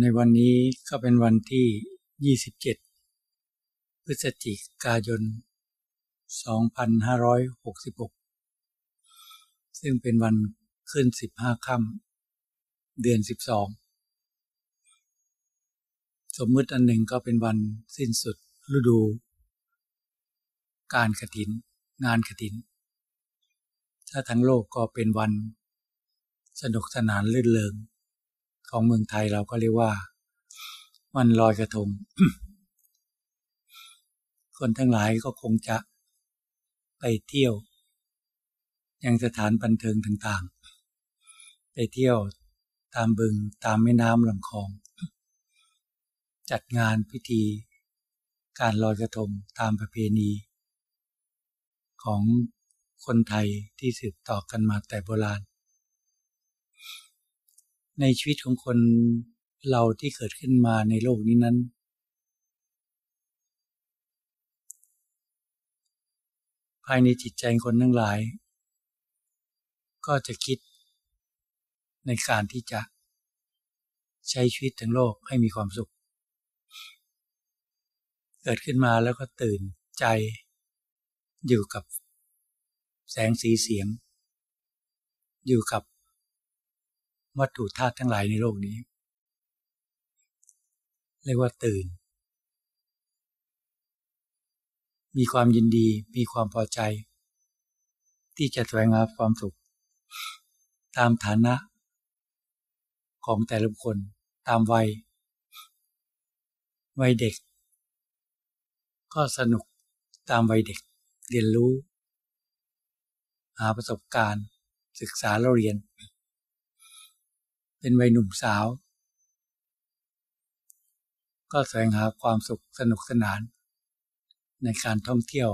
ในวันนี้ก็เป็นวันที่ 27 พฤศจิกายน 2566 ซึ่งเป็นวันขึ้น 15 ค่ำเดือน 12 สมมติอันหนึ่งก็เป็นวันสิ้นสุดฤดู การกถิน งานกถิน ถ้าทั้งโลกก็เป็นวันสนุกสนานลื่นเริง ของเมืองไทยเราก็เรียกว่า วันลอยกระทง คนทั้งหลายก็คงจะไปเที่ยว ยังสถานบันเทิงต่างๆ ไปเที่ยวตามบึงตามแม่น้ำลำคลอง จัดงานพิธี การลอยกระทงตามประเพณี ของคนไทยที่สืบต่อกันมาแต่โบราณ ในชีวิตของคนเราที่เกิดขึ้นมาในโลกนี้นั้น ภายในจิตใจคนทั้งหลาย ก็จะคิดในการที่จะใช้ชีวิตทั้งโลกให้มีความสุข เกิดขึ้นมาแล้วก็ตื่นใจอยู่กับแสงสีเสียง อยู่กับ วัตถุธาตุทั้งหลายในโลกนี้ เรียกว่าตื่น มีความยินดีมีความพอใจ ที่จะแสวงหาความสุข ตามฐานะ ของแต่ละคนตามวัย วัยเด็ก ก็สนุกตามวัยเด็กเรียนรู้ หาประสบการณ์ศึกษาเราเรียน เป็นวัยหนุ่มสาว ก็แสวงหาความสุขสนุกสนาน ในการท่องเที่ยว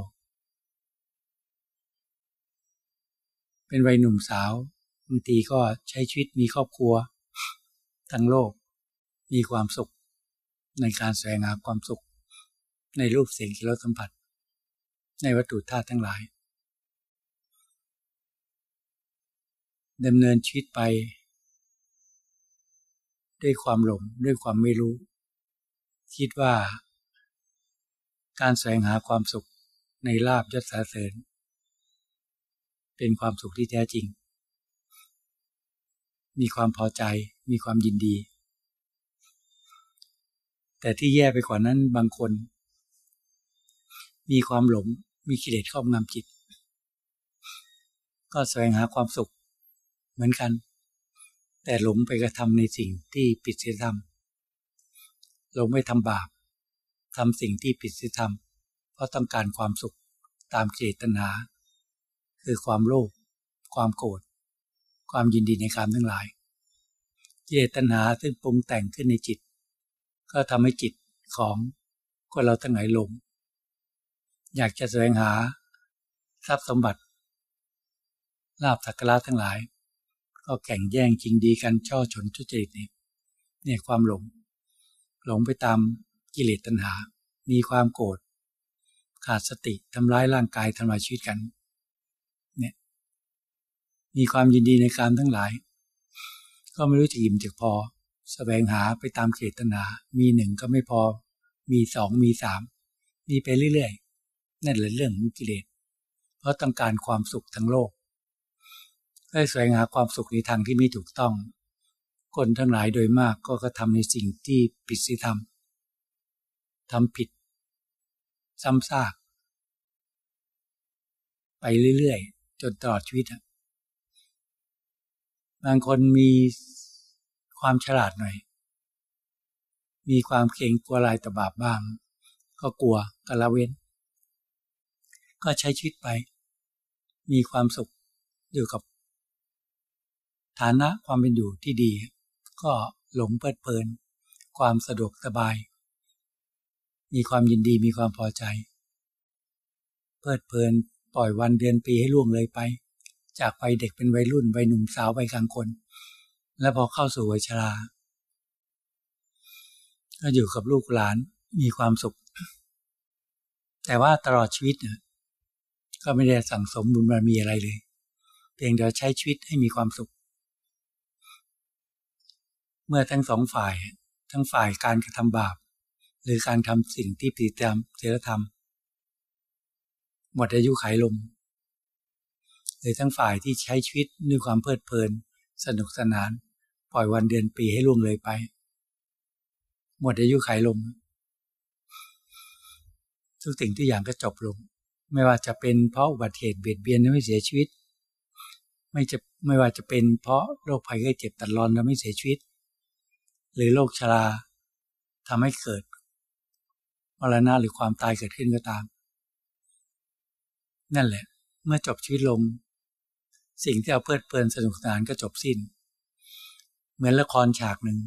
เป็นวัยหนุ่มสาวบางทีก็ใช้ชีวิตมีครอบครัว ทั้งโลกมีความสุข ในการแสวงหาความสุข ในรูปเสียงกิรสสัมผัส ในวัตถุธาตุทั้งหลายดำเนินชีวิตไป ด้วยความหลงด้วยความไม่รู้ คิดว่า การแสวงหาความสุขในลาบยศสาเสริญ เป็นความสุขที่แท้จริง มีความพอใจ มีความยินดี แต่ที่แย่ไปกว่านั้นบางคน มีความหลง มีกิเลสครอบงำจิต ก็แสวงหาความสุขเหมือนกัน แต่หลงไปกระทำในสิ่งที่ผิดศีลธรรมหลงไปทำบาปทำสิ่งที่ผิดศีลธรรม เพราะต้องการความสุขตามเจตนา คือความโลภความโกรธความยินดีในการทั้งหลาย เจตนาซึ่งปรุงแต่งขึ้นในจิต ก็ทำให้จิตของคนเราทั้งหลายหลงอยากจะแสวงหา ทรัพย์สมบัติลาบสักการะทั้งหลาย ก็แข่งแย่งจริงดีกันช่อชนทุจริตนี่เนี่ยความหลง หลงไปตามกิเลสตัณหา มีความโกรธขาดสติทำร้ายร่างกายทำลายชีวิตกันเนี่ยมีความยินดีในการทั้งหลาย ก็ไม่รู้จะอิ่มจะพอสแสวงหาไปตามเจตนา มีหนึ่งก็ไม่พอ มีสองมีสามมีไปเรื่อยๆนั่นแหละเรื่องของกิเลสเพราะต้องการความสุขทั้งโลก ได้แสวงหาความสุขในทางที่ไม่ถูกต้อง คนทั้งหลายโดยมากก็กระทำในสิ่งที่ผิดศีลธรรมทำผิด ซ้ำซาก ไปเรื่อยๆ จนตลอดชีวิตบางคนมีความฉลาดหน่อย มีความเก่งกลัวลายตบาบบ้าง ก็กลัวกละเว้น ก็ใช้ชีวิตไป มีความสุขอยู่กับ ฐานะความเป็นอยู่ที่ดี ก็หลงเพลิดเพลิน ความสะดวกสบาย มีความยินดีมีความพอใจ เพลิดเพลินปล่อยวันเดือนปีให้ล่วงเลยไป จากวัยเด็กเป็นวัยรุ่นวัยหนุ่มสาววัยกลางคน และพอเข้าสู่วัยชราก็อยู่กับลูกหลานมีความสุข แต่ว่าตลอดชีวิตเนี่ยก็ไม่ได้สั่งสมบุญบารมีอะไรเลย เพียงแต่ใช้ชีวิตให้มีความสุข เมื่อทั้งสองฝ่าย ทั้งฝ่ายการกระทำบาป หรือการทำสิ่งที่ผิดธรรมศีลธรรม หมดอายุขัยลงหรือทั้งฝ่ายที่ใช้ชีวิตด้วยความเพลิดเพลิน สนุกสนาน ปล่อยวันเดือนปีให้ล่วงเลยไป หมดอายุขัยลงทุกสิ่งทุกอย่างก็จบลง ไม่ว่าจะเป็นเพราะอุบัติเหตุเบียดเบียนทำให้เสียชีวิต ไม่จะไม่ว่าจะเป็นเพราะโรคภัยไข้เจ็บตัดรอนทำให้เสียชีวิต หรือโรคชราทำให้เกิดมรณะหรือความตายเกิดขึ้นก็ตาม นั่นแหละ เมื่อจบชีวิตลง สิ่งที่เอาเพลิดเพลินสนุกสนานก็จบสิ้น เหมือนละครฉากหนึ่ง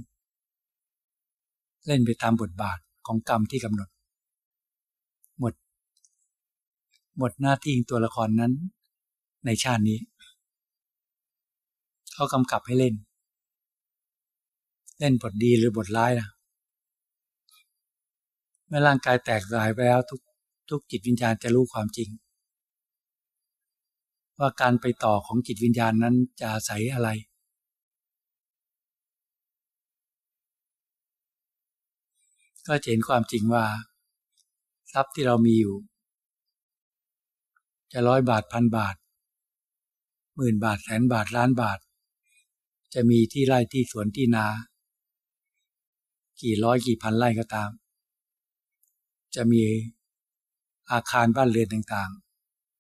เล่นไปตามบทบาทของกรรมที่กำหนด หมด หมดหน้าที่ตัวละครนั้นในชาตินี้ เขากำกับให้เล่น เล่นบทดีหรือบทร้ายนะเมื่อร่างกายแตกสลายไปแล้วทุกทุกจิตวิญญาณจะรู้ความจริง ว่าการไปต่อของจิตวิญญาณนั้นจะอาศัยอะไร ก็จะเห็นความจริงว่า ทรัพย์ที่เรามีอยู่ จะร้อยบาทพันบาทหมื่นบาทแสนบาทล้านบาท จะมีที่ไร่ที่สวนที่นา กี่ร้อยกี่พันไร่ก็ตาม จะมีอาคารบ้านเรือนต่าง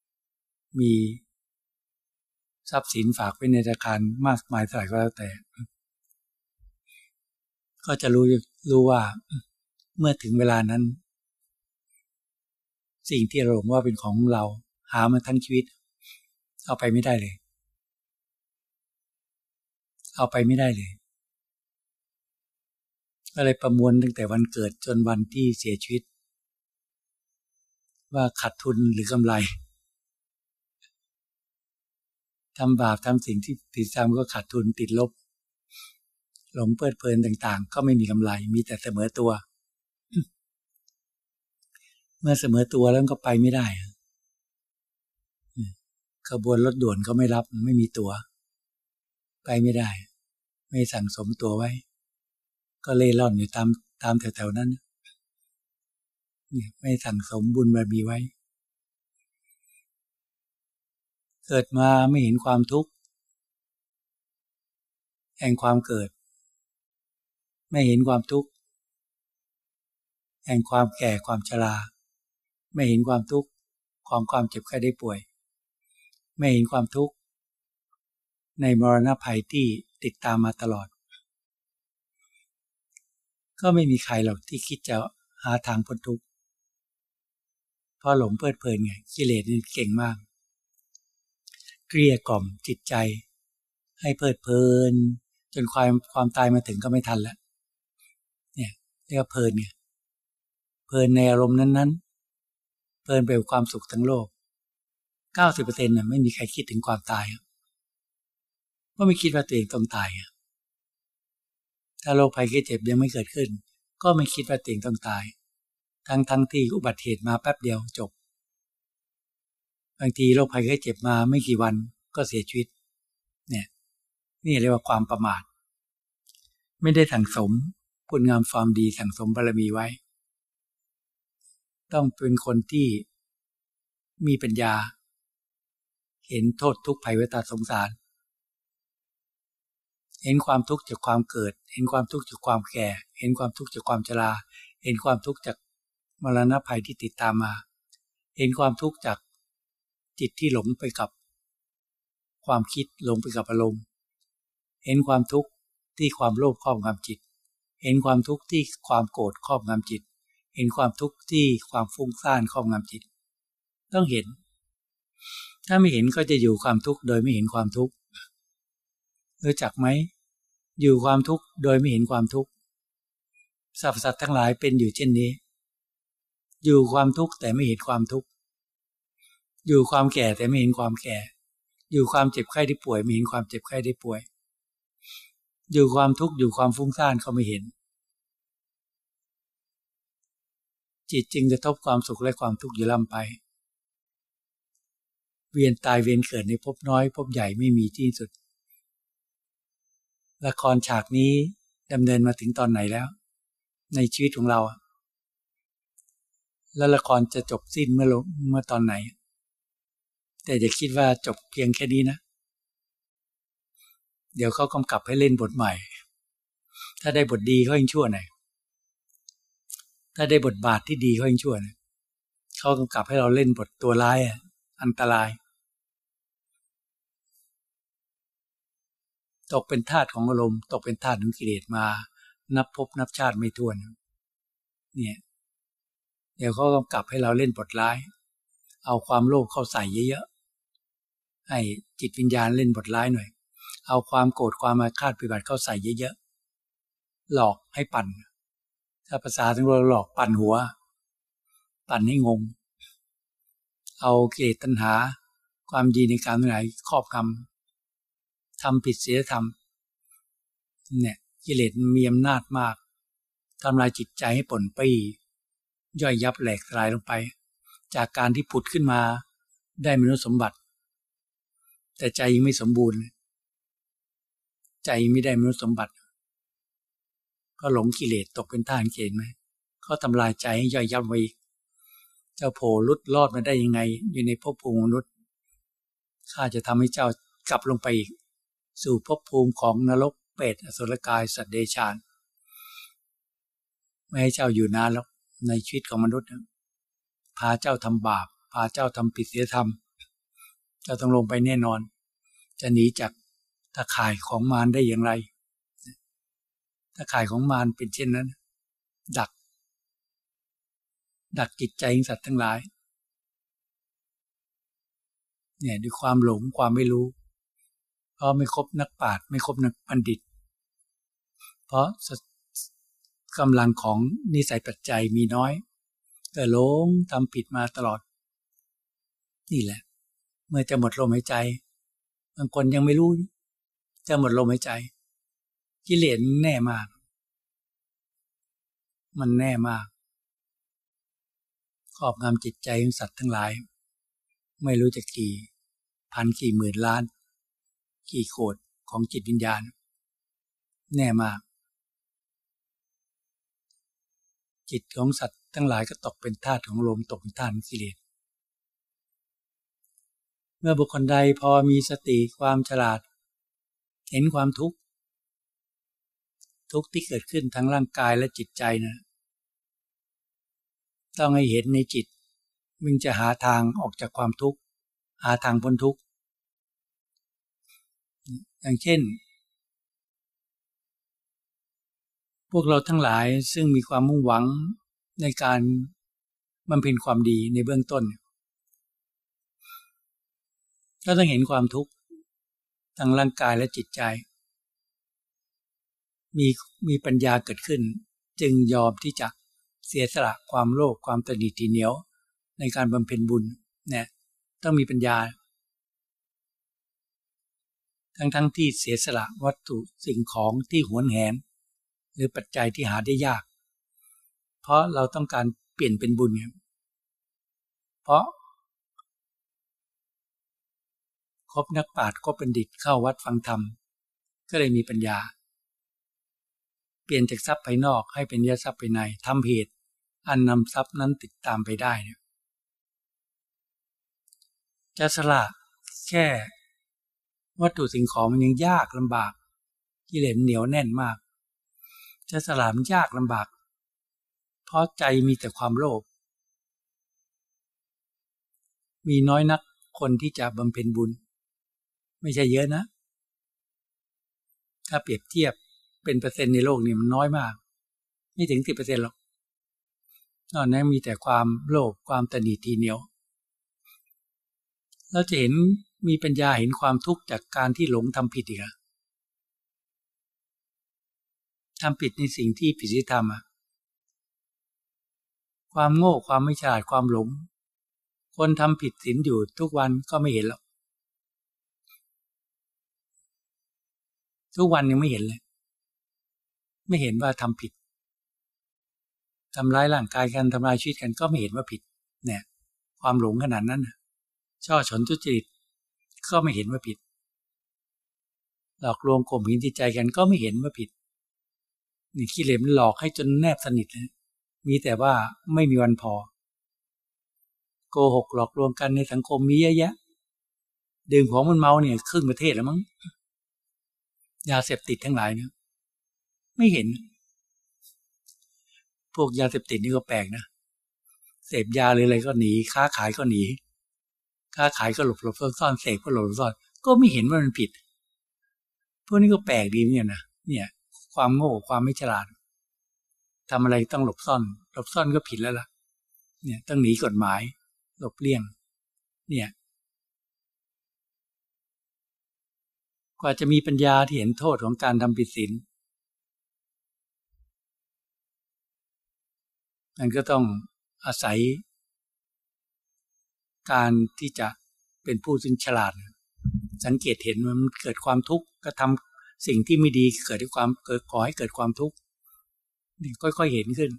ๆ มีทรัพย์สินฝากไว้ในธนาคารมากมายเท่าไหร่ก็แล้วแต่ ก็จะรู้รู้ว่าเมื่อถึงเวลานั้น สิ่งที่เราหลงว่าเป็นของเราหามาทั้งชีวิต เอาไปไม่ได้เลย เอาไปไม่ได้เลย ก็เลยประมวลตั้งแต่วันเกิดจนวันที่เสียชีวิต ว่าขาดทุนหรือกำไรทำบาปทำสิ่งที่ผิดทำก็ขาดทุนติดลบ หลงเพลิดเพลินต่าง ๆ ก็ไม่มีกำไร มีแต่เสมอตัว เมื่อเสมอตัวแล้วก็ไปไม่ได้ขบวนรถด่วนเขาไม่รับไม่มีตัว ไปไม่ได้ ไม่สั่งสมตัวไว้ ก็เล่ร่อนอยู่ตามตามแถวๆนั้นไม่สั่งสมบุญบารมีไว้ เกิดมาไม่เห็นความทุกข์แห่งความเกิด ไม่เห็นความทุกข์แห่งความแก่ความชรา ไม่เห็นความทุกข์ของความเจ็บไข้ได้ป่วย ไม่เห็นความทุกข์ในมรณะภัยที่ติดตามมาตลอด ก็ไม่มีใครหรอกที่คิดจะหาทางพ้นทุกข์เพราะหลงเพลิดเพลินไงกิเลสนี่เก่งมาก เกลี้ยกล่อมจิตใจ ให้เพลิดเพลิน จนความความตายมาถึงก็ไม่ทันแล้วเนี่ยเรียกว่าเพลินไงเพลินในอารมณ์นั้นๆ เพลินไปกับความสุขทั้งโลกเก้าสิบเปอร์เซ็นต์น่ะไม่มีใครคิดถึงความตายเพราะไม่คิดว่าตัวเองต้องตาย ถ้าโรคภัยแค่เจ็บยังไม่เกิดขึ้น ก็ไม่คิดว่าตัวเองต้องตาย ทั้งทั้งที่อุบัติเหตุมาแป๊บเดียวจบ บางทีโรคภัยไข้เจ็บมาไม่กี่วันก็เสียชีวิต เนี่ย นี่เรียกว่าความประมาท ไม่ได้สั่งสมคุณงามความดีสั่งสมบารมีไว้ ต้องเป็นคนที่มีปัญญา เห็นโทษทุกภัยเวตาสงสาร เห็นความทุกข์จากความเกิด เห็นความทุกข์จากความแก่ เห็นความทุกข์จากความชรา เห็นความทุกข์จากมรณะภัยที่ติดตามมา เห็นความทุกข์จากจิตที่หลงไปกับ ความคิดหลงไปกับอารมณ์ เห็นความทุกข์ที่ความโลภครอบงำจิต เห็นความทุกข์ที่ความโกรธครอบงำจิต เห็นความทุกข์ที่ความฟุ้งซ่านครอบงำจิต ต้องเห็น ถ้าไม่เห็นก็จะอยู่ความทุกข์โดยไม่เห็นความทุกข์ รู้จักไหม อยู่ความทุกข์โดยไม่เห็นความทุกข์สรรพสัตว์ทั้งหลายเป็นอยู่เช่นนี้ อยู่ความทุกข์แต่ไม่เห็นความทุกข์อยู่ความแก่แต่ไม่เห็นความแก่ อยู่ความเจ็บไข้ที่ป่วยไม่เห็นความเจ็บไข้ได้ป่วย อยู่ความทุกข์อยู่ความฟุ้งซ่านเขาไม่เห็น จิตจึงจะทบความสุขและความทุกข์อยู่ล่ำไป เวียนตายเวียนเกิดในภพน้อยภพใหญ่ไม่มีที่สุด ละครฉากนี้ดำเนินมาถึงตอนไหนแล้ว ในชีวิตของเรา แล้วละครจะจบสิ้นเมื่อเมื่อตอนไหน แต่อย่าคิดว่าจบเพียงแค่นี้นะ เดี๋ยวเขากำกับให้เล่นบทใหม่ ถ้าได้บทดีเขายิ่งชั่วหน่อยถ้าได้บทบาทที่ดีเขายิ่งชั่วนะเขากำกับให้เราเล่นบทตัวร้ายอันตราย ตกเป็นทาสของอารมณ์ตกเป็นทาสของกิเลสมา นับพบนับชาติไม่ถ้วน เนี่ย เดี๋ยวเขากำกับให้เราเล่นบทร้าย เอาความโลภเข้าใส่เยอะๆให้จิตวิญญาณเล่นบทร้ายหน่อย เอาความโกรธความมาคาดปฏิบัติเข้าใส่เยอะๆหลอกให้ปั่น ถ้าภาษาทั้งเราหลอกปั่นหัว ปั่นให้งง เอาเกตตัณหา ความดีในการไหนครอบคำ ทำผิดศีลธรรมเนี่ยกิเลสมีอำนาจมากทำลายจิตใจให้ป่นปีย่อยยับแหลกลายลงไป จากการที่ผุดขึ้นมาได้มนุษย์สมบัติ แต่ใจยังไม่สมบูรณ์ ใจไม่ได้มนุษย์สมบัติ ก็หลงกิเลสตกเป็นท่านเกณฑ์ไหมเขาทำลายใจให้ย่อยยับไว้เจ้าโผลุดรอดมาได้ยังไง อยู่ในภพภูมิมนุษย์ข้าจะทำให้เจ้ากลับลงไปอีก สู่ภพภูมิของนรกเปรตอสุรกายสัตว์เดชานไม่ให้เจ้าอยู่นานแล้วในชีวิตของมนุษย์พาเจ้าทำบาป พาเจ้าทำผิดศีลธรรมเจ้าต้องลงไปแน่นอน จะหนีจากตะข่ายของมารได้อย่างไรถ้าข่ายของมารเป็นเช่นนั้น ดัก ดักจิตใจของสัตว์ทั้งหลายเนี่ยด้วยความหลงความไม่รู้ เพราะไม่ครบนักปราชญ์ไม่ครบนักบัณฑิต เพราะกำลังของนิสัยปัจจัยมีน้อยก็หลงทำผิดมาตลอด นี่แหละ เมื่อจะหมดลมหายใจบางคนยังไม่รู้ จะหมดลมหายใจ กิเลสแน่มาก มันแน่มากครอบงำจิตใจของสัตว์ทั้งหลาย ไม่รู้จะกี่ พันกี่หมื่นล้าน กี่โคดของจิตวิญญาณ แน่มาก จิตของสัตว์ทั้งหลายก็ตกเป็นทาสของลมตกเป็นทาสของกิเลสเมื่อบุคคลใดพอมีสติความฉลาด เห็นความทุกข์ ทุกข์ที่เกิดขึ้นทั้งร่างกายและจิตใจนะ ต้องให้เห็นในจิต มึงจะหาทางออกจากความทุกข์ หาทางพ้นทุกข์ อย่างเช่น พวกเราทั้งหลายซึ่งมีความมุ่งหวังในการบำเพ็ญความดีในเบื้องต้น ก็ต้องเห็นความทุกข์ทั้งร่างกายและจิตใจ มีมีปัญญาเกิดขึ้น จึงยอมที่จะเสียสละความโลภความตนีทีเหนียวในการบำเพ็ญบุญเนี่ยต้องมีปัญญา ทั้งทั้งที่เสียสละวัตถุสิ่งของที่หวนแหน หรือปัจจัยที่หาได้ยาก เพราะเราต้องการเปลี่ยนเป็นบุญเนี่ยเพราะคบนักปราชญ์ก็เป็นดิตเข้าวัดฟังธรรม ก็เลยมีปัญญา เปลี่ยนจากทรัพย์ภายนอกให้เป็นยทรัพย์ภายในทำเหตุอันนำทรัพย์นั้นติดตามไปได้เนี่ยจะสละแค่ วัตถุสิ่งของมันยังยากลำบากกิเลสเหนียวแน่นมาก จะสละมันยากลำบาก เพราะใจมีแต่ความโลภมีน้อยนักคนที่จะบำเพ็ญบุญ ไม่ใช่เยอะนะ ถ้าเปรียบเทียบเป็นเปอร์เซ็นต์ในโลกนี่มันน้อยมาก ไม่ถึงสิบเปอร์เซ็นต์หรอกนอกนั้นมีแต่ความโลภความตนีทีเหนียว เราจะเห็น มีปัญญาเห็นความทุกข์จากการที่หลงทำผิดอีกอะทำผิดในสิ่งที่ผิดศีลธรรมอะความโง่ความไม่ฉลาดความหลง คนทำผิดศีลอยู่ทุกวันก็ไม่เห็นหรอกทุกวันยังไม่เห็นเลย ไม่เห็นว่าทำผิดทำร้ายร่างกายกันทำลายชีวิตกันก็ไม่เห็นว่าผิด เนี่ย ความหลงขนาดนั้นช่อฉนทุจริต ก็ไม่เห็นว่าผิด หลอกลวงข่มหินจิตใจกันก็ไม่เห็นว่าผิดนี่กิเลสมันหลอกให้จนแนบสนิทเลยมีแต่ว่าไม่มีวันพอ โกหกหลอกลวงกันในสังคมมีเยอะแยะดื่มของมันเมาเนี่ยครึ่งประเทศแล้วมั้งยาเสพติดทั้งหลายเนี่ยไม่เห็น พวกยาเสพติดนี่ก็แปลกนะเสพยาหรืออะไรก็หนี ค้าขายก็หนี ค้าขายก็หลบหลบซ่อนซ่อนเสพก็หลบหลบซ่อนก็ไม่เห็นว่ามันผิด พวกนี้ก็แปลกดีเนี่ยนะเนี่ย ความโง่ความไม่ฉลาดทำอะไรต้องหลบซ่อน หลบซ่อนก็ผิดแล้วล่ะ เนี่ยต้องหนีกฎหมาย หลบเลี่ยง เนี่ยกว่าจะมีปัญญาที่เห็นโทษของการทำผิดศีลมันก็ต้องอาศัย การที่จะเป็นผู้ซึ่งฉลาด สังเกตเห็นมันเกิดความทุกข์ก็ทำสิ่งที่ไม่ดีเกิดด้วยความเกิดก่อให้เกิดความทุกข์นี่ค่อยๆเห็นขึ้น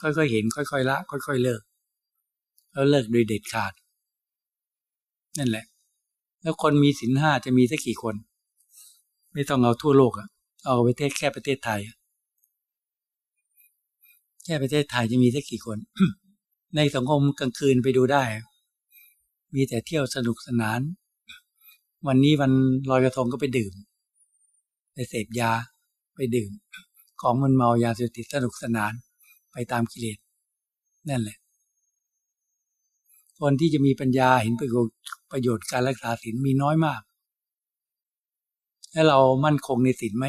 ค่อยๆเห็น ค่อยๆละ ค่อยๆเลิก แล้วเลิกโดยเด็ดขาด นั่นแหละ แล้วคนมีศีลห้าจะมีสักกี่คน ไม่ต้องเอาทั่วโลกอะเอาประเทศแค่ประเทศไทยแค่ประเทศไทยจะมีสักกี่คน ในสังคมกลางคืนไปดูได้ มีแต่เที่ยวสนุกสนาน วันนี้วันลอยกระทงก็ไปดื่ม ไปเสพยาไปดื่ม ของมันเมายาเสพติดสนุกสนานไปตามกิเลสนั่นแหละ คนที่จะมีปัญญาเห็นประโยชน์ประโยชน์การรักษาศีลมีน้อยมาก แล้วเรามั่นคงในศีลไหม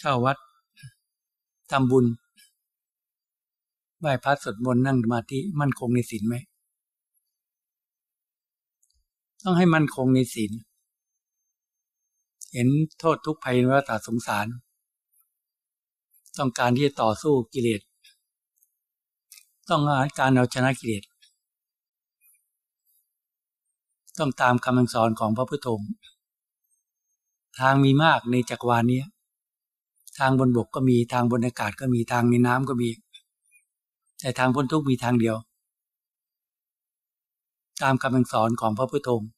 เข้าวัดทำบุญ ไหว้พระสวดมนต์นั่งสมาธิมั่นคงในศีลไหม ต้องให้มั่นคงในศีลเห็นโทษทุกภัยในวัฏสงสาร ต้องการที่จะต่อสู้กิเลสต้องการเอาชนะกิเลสต้องตามคำสอนของพระพุทธองค์ทางมีมากในจักรวาลนี้ทางบนบกก็มีทางบนอากาศก็มีทางในน้ำก็มี แต่ทางพ้นทุกข์มีทางเดียว ตามคำสอนของพระพุทธองค์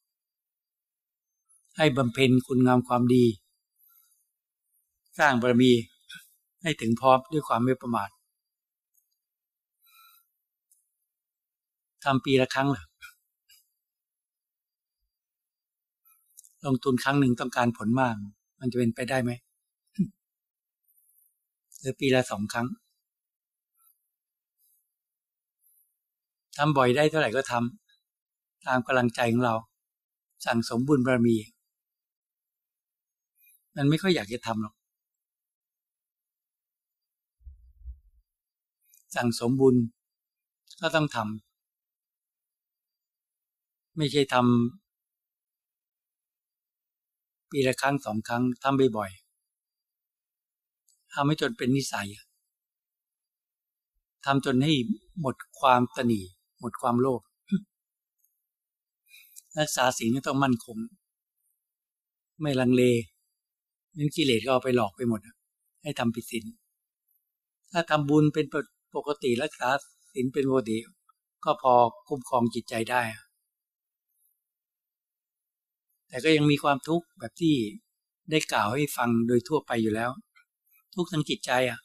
ให้บำเพ็ญคุณงามความดี สร้างบารมีให้ถึงพร้อมด้วยความไม่ประมาททำปีละครั้งเหรอลงทุนครั้งหนึ่งต้องการผลมาก มันจะเป็นไปได้ไหมหรือปีละสองครั้ง ทำบ่อยได้เท่าไหร่ก็ทำตามกำลังใจของเรา สั่งสมบุญบารมี มันไม่ค่อยอยากจะทำหรอก สั่งสมบุญก็ต้องทำไม่ใช่ทำปีละครั้งสองครั้งทำบ่อยๆทำให้จนเป็นนิสัยทำจนให้หมดความตนี หมดความโลภรักษาสินต้องมั่นคง ไม่ลังเลนั้นกิเลสก็เอาไปหลอกไปหมดให้ทำผิดศีลถ้าทำบุญเป็นปกติรักษาศีลเป็นปกติ ก็พอคุ้มครองจิตใจได้ แต่ก็ยังมีความทุกข์แบบที่ได้กล่าวให้ฟังโดยทั่วไปอยู่แล้ว ทุกข์ทางจิตใจอะ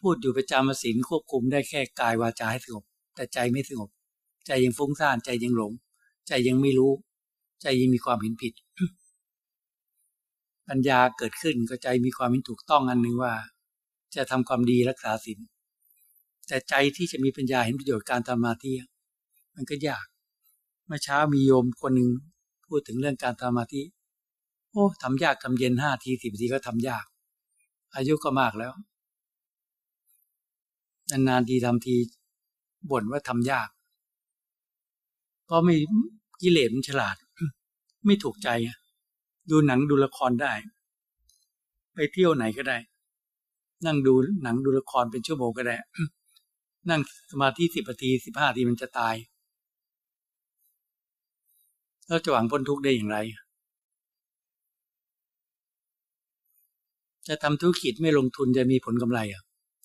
พูดอยู่ประจำศีลควบคุมได้แค่กายวาจาให้สงบแต่ใจไม่สงบ ใจยังฟุ้งซ่านใจยังหลง ใจยังไม่รู้ ใจยังมีความเห็นผิด ปัญญาเกิดขึ้นก็ใจมีความเห็นถูกต้องอันหนึ่งว่า จะทำความดีรักษาศีลแต่ใจที่จะมีปัญญาเห็นประโยชน์การทำมาที่มันก็ยากเมื่อเช้ามีโยมคนหนึ่งพูดถึงเรื่องการทำมาที่โอ้ทำยากทำเย็นห้าทีสิบทีก็ทำยาก อายุก็มากแล้ว นานๆทีทำทีบ่นว่าทำยากเพราะไม่กิเลสมันฉลาด ไม่ถูกใจ ดูหนังดูละครได้ ไปเที่ยวไหนก็ได้ นั่งดูหนังดูละครเป็นชั่วโมงก็ได้ นั่งสมาธิสิบนาทีสิบห้าทีมันจะตายแล้วจะหวังพ้นทุกข์ได้อย่างไร จะทำธุรกิจไม่ลงทุนจะมีผลกำไรอะ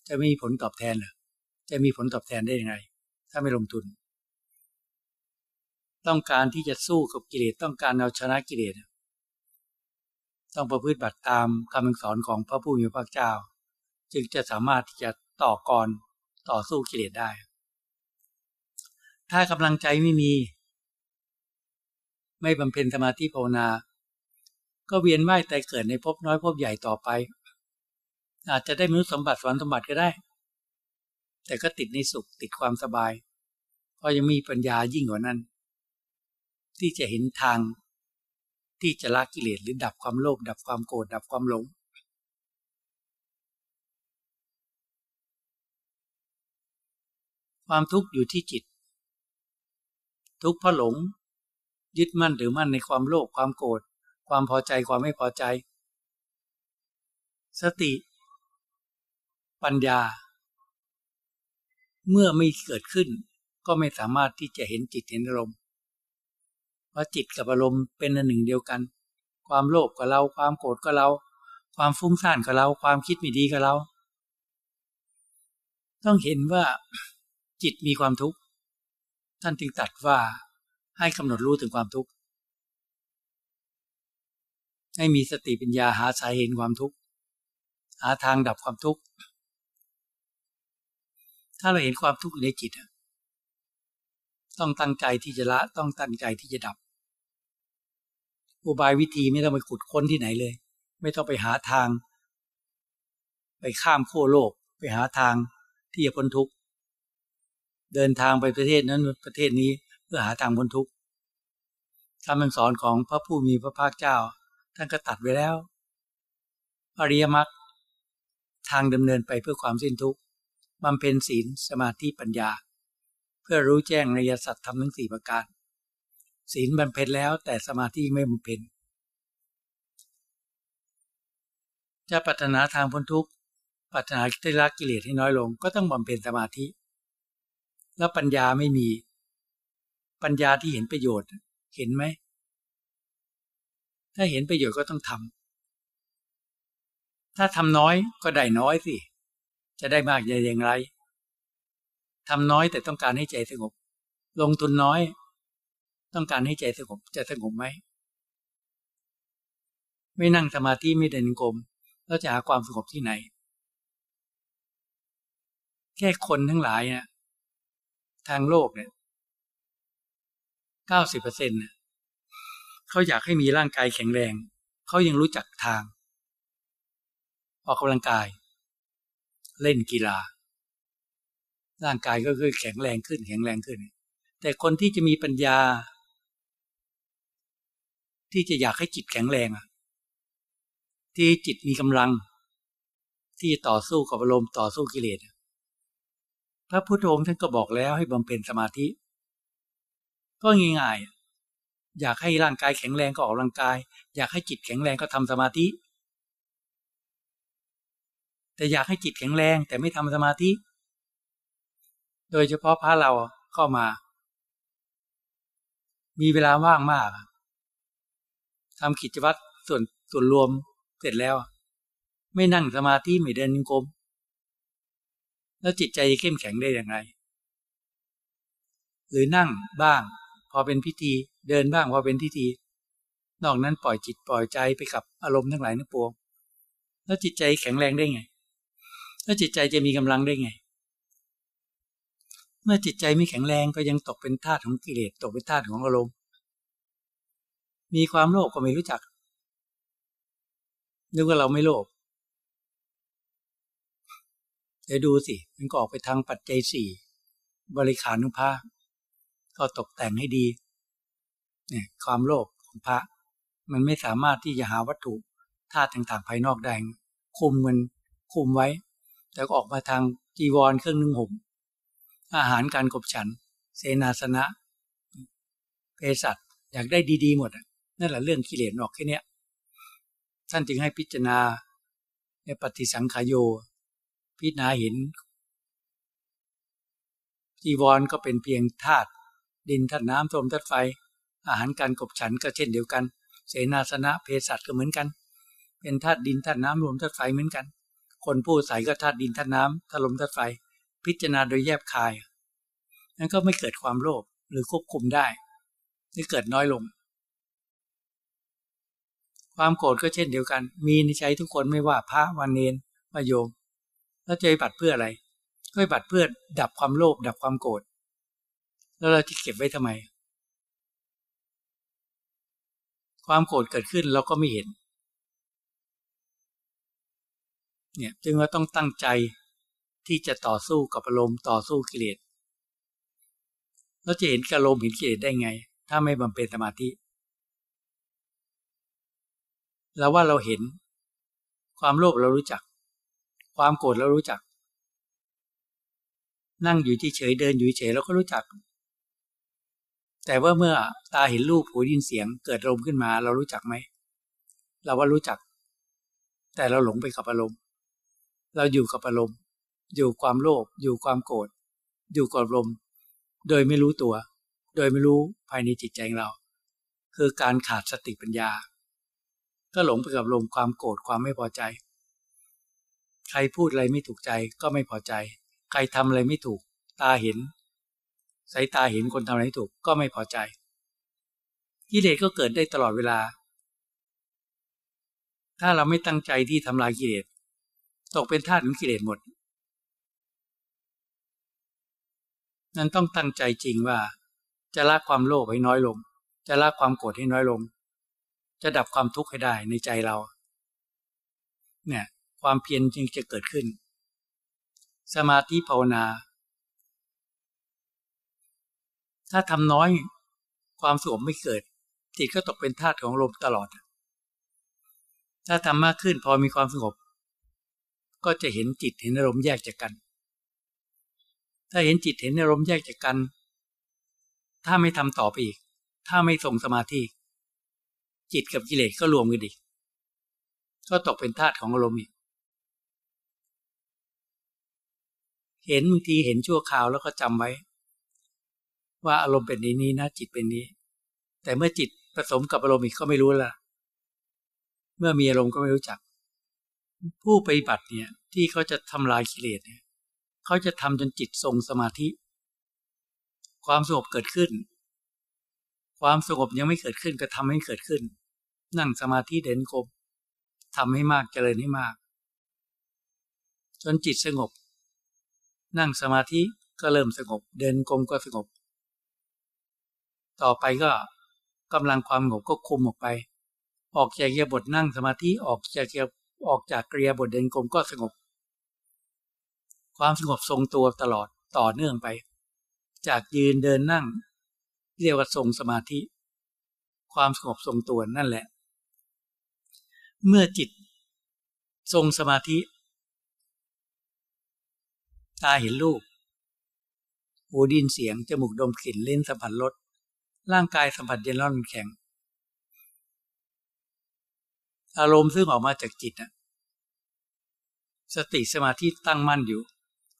จะไม่มีผลตอบแทนเหรอ จะมีผลตอบแทนได้ยังไง ถ้าไม่ลงทุน ต้องการที่จะสู้กับกิเลสต้องการเอาชนะกิเลสต้องประพฤติบัติตามคำสอนของพระผู้มีพระเจ้า จึงจะสามารถที่จะต่อกรต่อสู้กิเลสได้ ถ้ากำลังใจไม่มี ไม่บำเพ็ญสมาธิภาวนา ก็เวียนว่ายแต่เกิดในภพน้อยภพใหญ่ต่อไป อาจจะได้มนุษย์สมบัติสวรรค์สมบัติก็ได้ แต่ก็ติดในสุขติดความสบาย เพราะยังมีปัญญายิ่งกว่านั้น ที่จะเห็นทางที่จะละกิเลสหรือดับความโลภดับความโกรธดับความหลง ความทุกข์อยู่ที่จิต ทุกข์เพราะหลง ยึดมั่นหรือมั่นในความโลภความโกรธความพอใจความไม่พอใจ สติ ปัญญา เมื่อไม่เกิดขึ้น ก็ไม่สามารถที่จะเห็นจิตเห็นอารมณ์เพราะจิตกับอารมณ์เป็นอันหนึ่งเดียวกัน ความโลภกับเรา ความโกรธกับเรา ความฟุ้งซ่านกับเรา ความคิดไม่ดีกับเรา ต้องเห็นว่าจิตมีความทุกข์ ท่านจึงตัดว่าให้กำหนดรู้ถึงความทุกข์ ให้มีสติปัญญาหาสาเหตุความทุกข์ หาทางดับความทุกข์ ถ้าเราเห็นความทุกข์ในจิตต้องตั้งใจที่จะละต้องตั้งใจที่จะดับ อุบายวิธีไม่ต้องไปขุดค้นที่ไหนเลย ไม่ต้องไปหาทาง ไปข้ามขั้วโลก ไปหาทางที่จะพ้นทุกข์เดินทางไปประเทศนั้นประเทศนี้เพื่อหาทางพ้นทุกข์คำสอนของพระผู้มีพระภาคเจ้า ท่านก็ตัดไว้แล้ว อริยมรรคทางดำเนินไปเพื่อความสิ้นทุกข์ บำเพ็ญศีลสมาธิปัญญา เพื่อรู้แจ้งในยสัตธรรมทั้งสี่ประการ ศีลบำเพ็ญแล้วแต่สมาธิไม่บำเพ็ญจะปัฒนาทางพ้นทุกข์ปัฒนาที่ละกิเลสให้น้อยลง ก็ต้องบำเพ็ญสมาธิ แล้วปัญญาไม่มี ปัญญาที่เห็นประโยชน์ เห็นไหม ถ้าเห็นประโยชน์ก็ต้องทำถ้าทำน้อยก็ได้น้อยสิ จะได้มากอย่างไรทำน้อยแต่ต้องการให้ใจสงบ ลงทุนน้อย ต้องการให้ใจสงบจะสงบไหมไม่นั่งสมาธิไม่เดินกลมแล้วจะหาความสงบที่ไหน แค่คนทั้งหลายเนี่ยทางโลกเนี่ยเก้าสิบเปอร์เซ็นต์เขาอยากให้มีร่างกายแข็งแรง เขายังรู้จักทาง ออกกำลังกาย เล่นกีฬา ร่างกายก็คือแข็งแรงขึ้น แข็งแรงขึ้น แต่คนที่จะมีปัญญา ที่จะอยากให้จิตแข็งแรงอะที่จิตมีกำลัง ที่ต่อสู้กับอารมณ์ต่อสู้กิเลสพระพุทธองค์ท่านก็บอกแล้วให้บำเพ็ญสมาธิ ก็ง่ายๆอยากให้ร่างกายแข็งแรงก็ออกกำลังกาย อยากให้จิตแข็งแรงก็ทำสมาธิ แต่อยากให้จิตแข็งแรง แต่ไม่ทำสมาธิ โดยเฉพาะพระเราเข้ามา มีเวลาว่างมากทำกิจวัตรส่วนส่วนรวมเสร็จแล้ว ไม่นั่งสมาธิไม่เดินกรมแล้วจิตใจเข้มแข็งได้อย่างไรหรือนั่งบ้าง พอเป็นพิธีเดินบ้างพอเป็นพิธี นอกนั้นปล่อยจิตปล่อยใจไปกับอารมณ์ทั้งหลายทั้งปวง แล้วจิตใจแข็งแรงได้ไง แล้วจิตใจจะมีกำลังได้ไง เมื่อจิตใจไม่แข็งแรงก็ยังตกเป็นทาสของกิเลสตกเป็นทาสของอารมณ์ มีความโลภก็ไม่รู้จักนึกว่าเราไม่โลภแต่ดูสิ มันก็ออกไปทางปัจจัยสี่บริขารนุภาก็ตกแต่งให้ดี เนี่ย ความโลภของพระ มันไม่สามารถที่จะหาวัตถุธาตุต่างๆภายนอกได้คุมมันคุมไว้ แต่ก็ออกมาทางจีวรเครื่องนึ่งห่มอาหารการกบฉัน เสนาสนะเภสัชอยากได้ดีๆหมดนั่นแหละเรื่องกิเลสออกแค่นี้ท่านจึงให้พิจารณาในปฏิสังขายโย พิจารณาเห็นจีวรก็เป็นเพียงธาตุดินธาตุน้ำลมธาตุไฟ อาหารการกบฉันก็เช่นเดียวกัน เสนาสนะเภสัชก็เหมือนกัน เป็นธาตุดินธาตุน้ำลมธาตุไฟเหมือนกัน คนผู้ใส่ก็ธาตุดินธาตุน้ำธาตุลมธาตุไฟ พิจารณาโดยแยบคาย นั้นก็ไม่เกิดความโลภหรือควบคุมได้หรือเกิดน้อยลง ความโกรธก็เช่นเดียวกัน มีในใจทุกคนไม่ว่าพระวันเนนมาโยม แล้วจะไปบัตรเพื่ออะไรก็ไปบัตรเพื่อดับความโลภดับความโกรธแล้วเราจะเก็บไว้ทำไม ความโกรธเกิดขึ้นเราก็ไม่เห็น เนี่ยจึงว่าต้องตั้งใจที่จะต่อสู้กับอารมณ์ต่อสู้กิเลสเราจะเห็นอารมณ์เห็นกิเลสได้ไง ถ้าไม่บำเพ็ญสมาธิเราว่าเราเห็น ความโลภเรารู้จัก ความโกรธเรารู้จัก นั่งอยู่เฉยเดินอยู่เฉยเราก็รู้จัก แต่ว่าเมื่อตาเห็นรูปหูยินเสียง เกิดลมขึ้นมา เรารู้จักไหมเราว่ารู้จัก แต่เราหลงไปกับอารมณ์ เราอยู่กับอารมณ์ อยู่ความโลภอยู่ความโกรธอยู่กับลมโดยไม่รู้ตัว โดยไม่รู้ภายในจิตใจของเรา คือการขาดสติปัญญา ก็หลงไปกับลมความโกรธความไม่พอใจ ใครพูดอะไรไม่ถูกใจก็ไม่พอใจ ใครทำอะไรไม่ถูก ตาเห็นสายตาเห็นคนทำอะไรไม่ถูกก็ไม่พอใจกิเลสก็เกิดได้ตลอดเวลา ถ้าเราไม่ตั้งใจที่ทำลายกิเลส ตกเป็นทาสของกิเลสหมด นั้นต้องตั้งใจจริงว่า จะละความโลภให้น้อยลง จะละความโกรธให้น้อยลง จะดับความทุกข์ให้ได้ในใจเรา เนี่ย ความเพียรจึงจะเกิดขึ้น สมาธิภาวนา ถ้าทำน้อยความสงบไม่เกิด จิตก็ตกเป็นธาตุของลมตลอด ถ้าทำมากขึ้นพอมีความสงบ ก็จะเห็นจิตเห็นอารมณ์แยกจากกัน ถ้าเห็นจิตเห็นอารมณ์แยกจากกัน ถ้าไม่ทำต่อไปอีก ถ้าไม่ส่งสมาธิ จิตกับกิเลสก็รวมกันอีก ก็ตกเป็นธาตุของอารมณ์อีก เห็นบางทีเห็นชั่วคราวแล้วก็จำไว้ ว่าอารมณ์เป็นนี้นี้นะจิตเป็นนี้ แต่เมื่อจิตผสมกับอารมณ์อีกก็ไม่รู้ละเมื่อมีอารมณ์ก็ไม่รู้จัก ผู้ปฏิบัติเนี่ยที่เขาจะทำลายกิเลสเนี่ยเขาจะทำจนจิตทรงสมาธิ ความสงบเกิดขึ้น ความสงบยังไม่เกิดขึ้นก็ทำให้เกิดขึ้น นั่งสมาธิเด่นกบทำให้มากเจริญให้มาก จนจิตสงบ นั่งสมาธิก็เริ่มสงบ เดินกลมก็สงบ ต่อไปก็กำลังความสงบก็คุมออกไป ออกจากเกียบทนั่งสมาธิออกจากเกีย ออกจากเกียบทเดินกลมก็สงบ ความสงบทรงตัวตลอดต่อเนื่องไป จากยืนเดินนั่ง เรียกว่าทรงสมาธิ ความสงบทรงตัวนั่นแหละ เมื่อจิต ทรงสมาธิ ตาเห็นรูปหูดินเสียงจมูกดมกลิ่นเล่นสัมผัสรสร่างกายสัมผัสเย็นร้อนแข็ง อารมณ์ซึ่งออกมาจากจิตนะสติสมาธิตั้งมั่นอยู่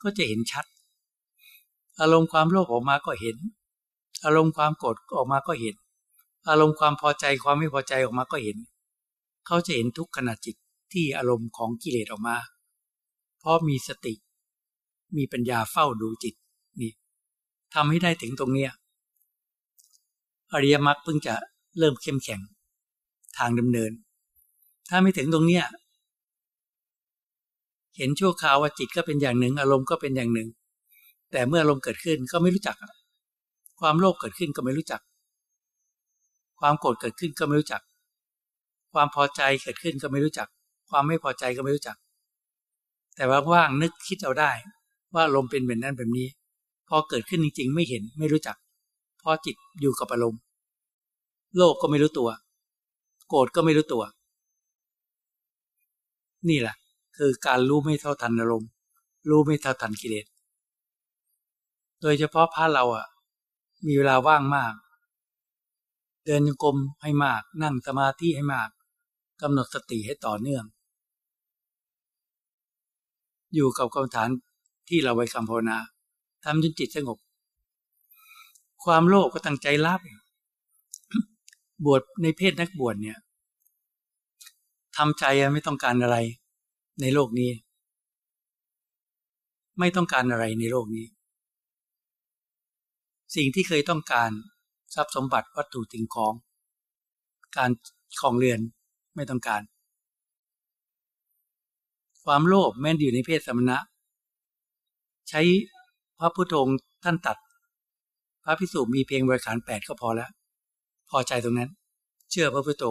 ก็จะเห็นชัด อารมณ์ความโลภออกมาก็เห็น อารมณ์ความโกรธออกมาก็เห็น อารมณ์ความพอใจความไม่พอใจออกมาก็เห็น เขาจะเห็นทุกขณะจิตที่อารมณ์ของกิเลสออกมา เพราะมีสติ มีปัญญาเฝ้าดูจิตนี่ทำให้ได้ถึงตรงเนี้ยอริยมรรคเพิ่งจะเริ่มเข้มแข็ง ทางดำเนิน ถ้าไม่ถึงตรงเนี้ยเห็นชั่วคราวว่าจิตก็เป็นอย่างหนึ่ง อารมณ์ก็เป็นอย่างหนึ่ง แต่เมื่ออารมณ์เกิดขึ้นก็ไม่รู้จัก ความโลภเกิดขึ้นก็ไม่รู้จัก ความโกรธเกิดขึ้นก็ไม่รู้จัก ความพอใจเกิดขึ้นก็ไม่รู้จัก ความไม่พอใจก็ไม่รู้จัก แต่ว่าว่างนึกคิดเอาได้ ว่าลมเป็นแบบนั้นแบบนี้ พอเกิดขึ้นจริง ๆ ไม่เห็นไม่รู้จัก พอจิตอยู่กับอารมณ์ โลภก็ไม่รู้ตัว โกรธก็ไม่รู้ตัว นี่แหละคือการรู้ไม่เท่าทันอารมณ์ รู้ไม่เท่าทันกิเลส โดยเฉพาะพระเราอะ มีเวลาว่างมาก เดินกลมให้มาก นั่งสมาธิให้มากกำหนดสติให้ต่อเนื่อง อยู่กับกรรมฐานที่เราไว้คำภาวนาทำจนจิตสงบ ความโลภก็ตั้งใจรับ บวชในเพศนักบวชเนี่ย ทำใจไม่ต้องการอะไร ในโลกนี้ ไม่ต้องการอะไรในโลกนี้ สิ่งที่เคยต้องการทรัพย์สมบัติวัตถุสิ่งของ การของเรือนไม่ต้องการ ความโลภแม้นอยู่ในเพศสมณะ ใช้พระพุทโธท่านตัด พระพิสุมีเพียงบริขารแปดก็พอแล้ว พอใจตรงนั้น เชื่อพระพุทโธ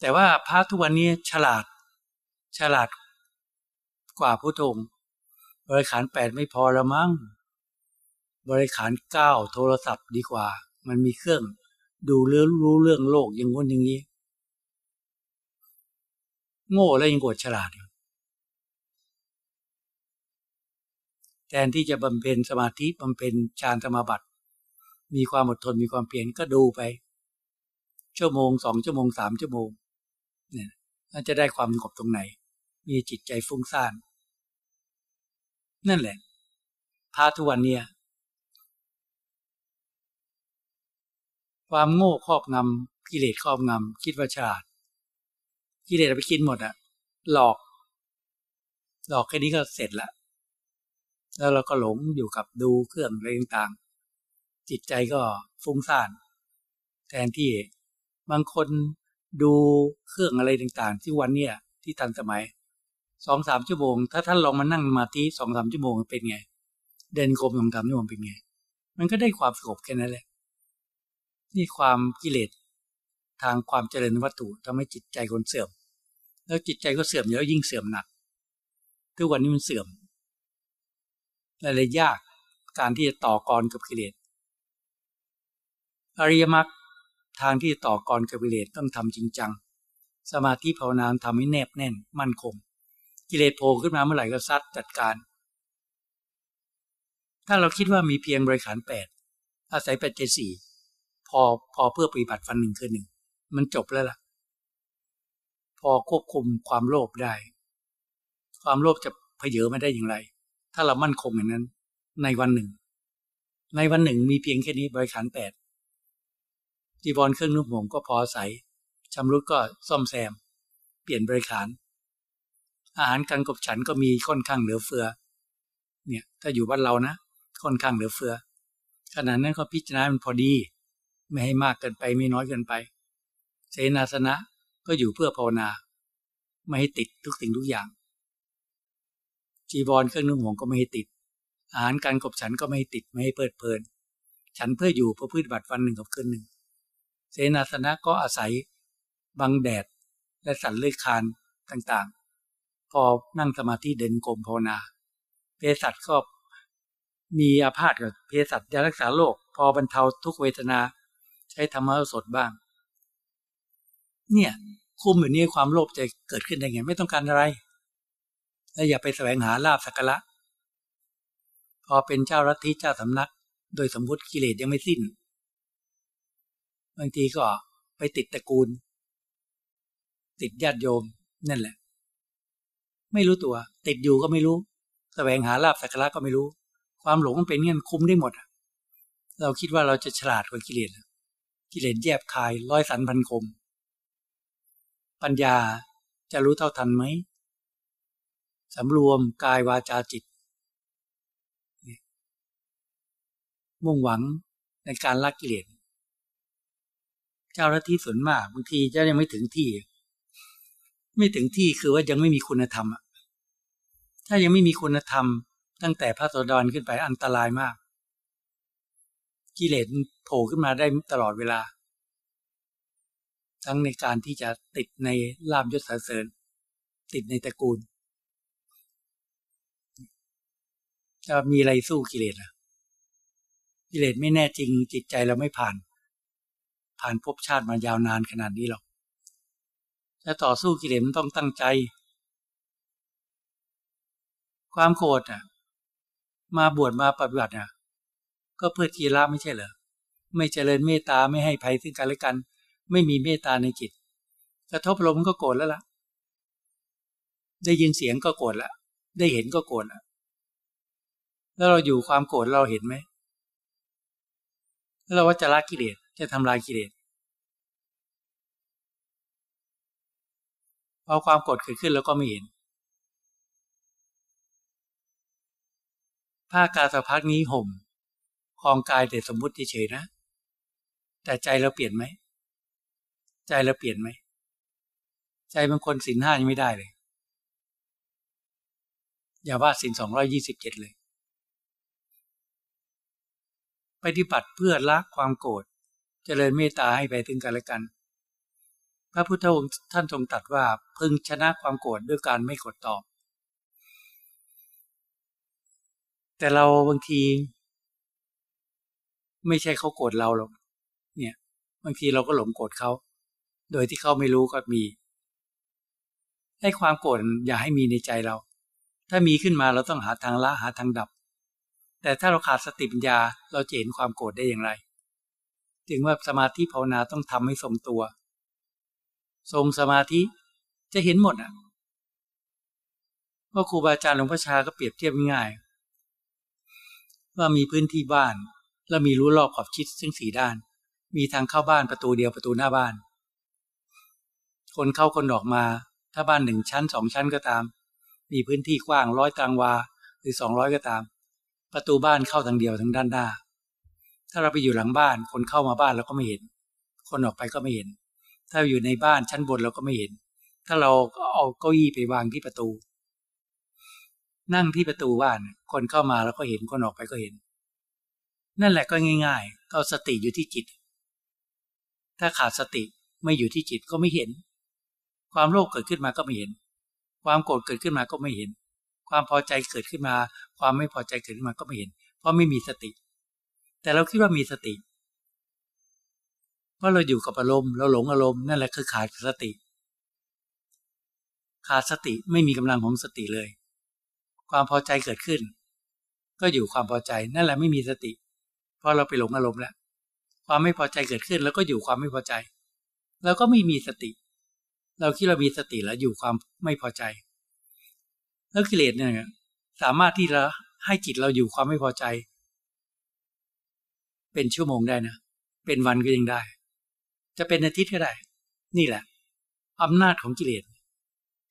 แต่ว่าพระทุกวันนี้ฉลาด ฉลาดกว่าพุทโธบริขารแปดไม่พอละมั้ง บริขารเก้าโทรศัพท์ดีกว่า มันมีเครื่อง ดูเรื่องรู้เรื่องโลกอย่างง้นอย่างนี้ โง่แล้วยังโกดฉลาดแทนที่จะบำเพ็ญสมาธิบำเพ็ญฌานสมาบัติ มีความอดทนมีความเพียรก็ดูไป ชั่วโมงสองชั่วโมงสามชั่วโมง เนี่ยจะได้ความสงบตรงไหน มีจิตใจฟุ้งซ่าน นั่นแหละพาทุกวันเนี่ยความโง่ครอบงำกิเลสครอบงำคิดว่าฉลาดกิเลสไปกินหมดอะหลอก หลอกแค่นี้ก็เสร็จละแล้วเราก็หลงอยู่กับดูเครื่องอะไรต่างๆจิตใจก็ฟุ้งซ่าน แทนที่บางคน ดูเครื่องอะไรต่างๆ ที่วันเนี้ยที่ทันสมัยสองสามชั่วโมง ถ้าท่านลองมานั่งมาที่สองสามชั่วโมงเป็นไง เดินกรมสองสามชั่วโมงเป็นไง มันก็ได้ความสงบแค่นั้นแหละนี่ความกิเลสทางความเจริญวัตถุทำให้จิตใจคนเสื่อม แล้วจิตใจก็เสื่อมแล้วยิ่งเสื่อมหนัก ทุกวันนี้มันเสื่อมและเลยยากการที่จะต่อกรกับกิเลสอริยมรรค ทางที่จะต่อกรกับกิเลสต้องทำจริงจัง สมาธิภาวนาทำให้แนบแน่น มั่นคง กิเลสโผล่ขึ้นมาเมื่อไหร่ก็ซัดจัดการ ถ้าเราคิดว่ามีเพียงบริขารแปดอาศัยปัจเจสี่พอพอเพื่อปฏิบัติฟันหนึ่งคือหนึ่ง มันจบแล้วล่ะ พอควบคุมความโลภได้ ความโลภจะเพเยอมาได้อย่างไร ถ้าเรามั่นคงอย่างนั้น ในวันหนึ่ง ในวันหนึ่งมีเพียงแค่นี้บริขารแปด จีบอลเครื่องนุ่มห่มก็พอใส่ชำรุดก็ซ่อมแซม เปลี่ยนบริขาร อาหารการกบฉันก็มีค่อนข้างเหลือเฟือ เนี่ยถ้าอยู่บ้านเรานะค่อนข้างเหลือเฟือขนาดนั้นก็พิจารณามันพอดี ไม่ให้มากเกินไปไม่น้อยเกินไป เสนาสนะก็อยู่เพื่อภาวนา ไม่ให้ติดทุกสิ่งทุกอย่าง จีบอลเครื่องนุ่งห่มก็ไม่ให้ติด อาหารการกบฉันก็ไม่ให้ติดไม่ให้เปิดเพลิน ฉันเพื่ออยู่เพื่อพืชบัตรวันหนึ่งกับคืนหนึ่ง เสนาสนะก็อาศัยบังแดดและสันเลื้อดคานต่างๆ พอนั่งสมาธิเดินกรมภาวนาเภสัชก็มีอาพาธกับเภสัชยารักษาโรคพอบรรเทาทุกเวทนา ใช้ธรรมะสดบ้าง เนี่ย คุมอยู่นี้ความโลภจะเกิดขึ้นได้ไงไม่ต้องการอะไร และอย่าไปแสวงหาลาบสักการะพอเป็นเจ้ารัฐที่เจ้าสำนัก โดยสมมติกิเลสยังไม่สิ้น บางทีก็ไปติดตระกูล ติดญาติโยมนั่นแหละ ไม่รู้ตัว ติดอยู่ก็ไม่รู้แสวงหาลาบสักการะก็ไม่รู้ ความหลงมันเป็นเงี้ยคุ้มได้หมดเราคิดว่าเราจะฉลาดกว่ากิเลสกิเลสแยบคายร้อยสันพันคม ปัญญาจะรู้เท่าทันไหมสำรวมกายวาจาจิต มุ่งหวังในการละกิเลส เจ้าหน้าที่ส่วนมากบางทีเจะยังไม่ถึงที่ ไม่ถึงที่คือว่ายังไม่มีคุณธรรมถ้ายังไม่มีคุณธรรม ตั้งแต่พระโสดาขึ้นไปอันตรายมาก กิเลสโผล่ขึ้นมาได้ตลอดเวลา ทั้งในการที่จะติดในลาบยศสรเสริญ ติดในตระกูลจะมีอะไรสู้กิเลสอะกิเลสไม่แน่จริงจิตใจเราไม่ผ่าน ผ่านภพชาติมายาวนานขนาดนี้หรอกจะต่อสู้กิเลสมันต้องตั้งใจ ความโกรธอะ มาบวชมาปฏิบัติอะ ก็เพื่อทีละไม่ใช่เหรอไม่เจริญเมตตาไม่ให้ภัยซึ่งกันและกัน ไม่มีเมตตาในจิตกระทบลมก็โกรธแล้วล่ะ ได้ยินเสียงก็โกรธละ ได้เห็นก็โกรธละแล้วเราอยู่ความโกรธเราเห็นไหมแล้วเราว่าจะละกิเลส จะทำลายกิเลสพอความโกรธเกิดขึ้นแล้วก็ไม่เห็น ผ้ากาสะพักนี้ห่มคลองกายแต่สมมุติเฉยนะ แต่ใจเราเปลี่ยนไหม ใจเราเปลี่ยนไหม ใจบางคนสินห้ายังไม่ได้เลย อย่าว่าสินสองร้อยี่สิบเจ็ดเลย ปฏิบัติเพื่อละความโกรธ เจริญเมตตาให้ไปถึงกันและกัน พระพุทธองค์ท่านทรงตรัสว่าพึงชนะความโกรธด้วยการไม่กดตอบ แต่เราบางที ไม่ใช่เขาโกรธเราหรอกเนี่ยบางทีเราก็หลงโกรธเขา โดยที่เขาไม่รู้ก็มี ให้ความโกรธอย่าให้มีในใจเรา ถ้ามีขึ้นมาเราต้องหาทางละหาทางดับ แต่ถ้าเราขาดสติปัญญาเราจะเห็นความโกรธได้อย่างไร จึงว่าสมาธิภาวนาต้องทำให้ทรงตัว ทรงสมาธิจะเห็นหมดอะว่าครูบาอาจารย์หลวงพ่อชาก็เปรียบเทียบง่าย ว่ามีพื้นที่บ้าน แล้วมีรู้รอบขอบชิดซึ่งสี่ด้าน มีทางเข้าบ้านประตูเดียวประตูหน้าบ้าน คนเข้าคนออกมา ถ้าบ้านหนึ่งชั้นสองชั้นก็ตาม มีพื้นที่กว้างร้อยตารางวา หรือสองร้อยก็ตาม ประตูบ้านเข้าทางเดียวทางด้านหน้า ถ้าเราไปอยู่หลังบ้าน คนเข้ามาบ้านเราก็ไม่เห็น คนออกไปก็ไม่เห็น ถ้าอยู่ในบ้านชั้นบนเราก็ไม่เห็น ถ้าเราเอาเก้าอี้ไปวางที่ประตู นั่งที่ประตูบ้าน คนเข้ามาแล้วก็เห็น คนออกไปก็เห็น นั่นแหละก็ง่าย ๆ ก็สติอยู่ที่จิต ถ้าขาดสติไม่อยู่ที่จิตก็ไม่เห็น ความโลภเกิดขึ้นมาก็ไม่เห็น ความโกรธเกิดขึ้นมาก็ไม่เห็น ความพอใจเกิดขึ้นมา ความไม่พอใจเกิดขึ้นมาก็ไม่เห็น เพราะไม่มีสติ แต่เราคิดว่ามีสติเพราะเราอยู่กับอารมณ์เราหลงอารมณ์นั่นแหละคือขาดสติ ขาดสติไม่มีกำลังของสติเลย ความพอใจเกิดขึ้น ก็อยู่ความพอใจนั่นแหละไม่มีสติ เพราะเราไปหลงอารมณ์แล้วความไม่พอใจเกิดขึ้น แล้วก็อยู่ความไม่พอใจ แล้วก็ไม่มีสติ เราคิดเรามีสติแล้วอยู่ความไม่พอใจ แล้วกิเลสเนี่ยสามารถที่จะให้จิตเราอยู่ความไม่พอใจ เป็นชั่วโมงได้นะ เป็นวันก็ยังได้ จะเป็นอาทิตย์ก็ได้ นี่แหละอำนาจของกิเลส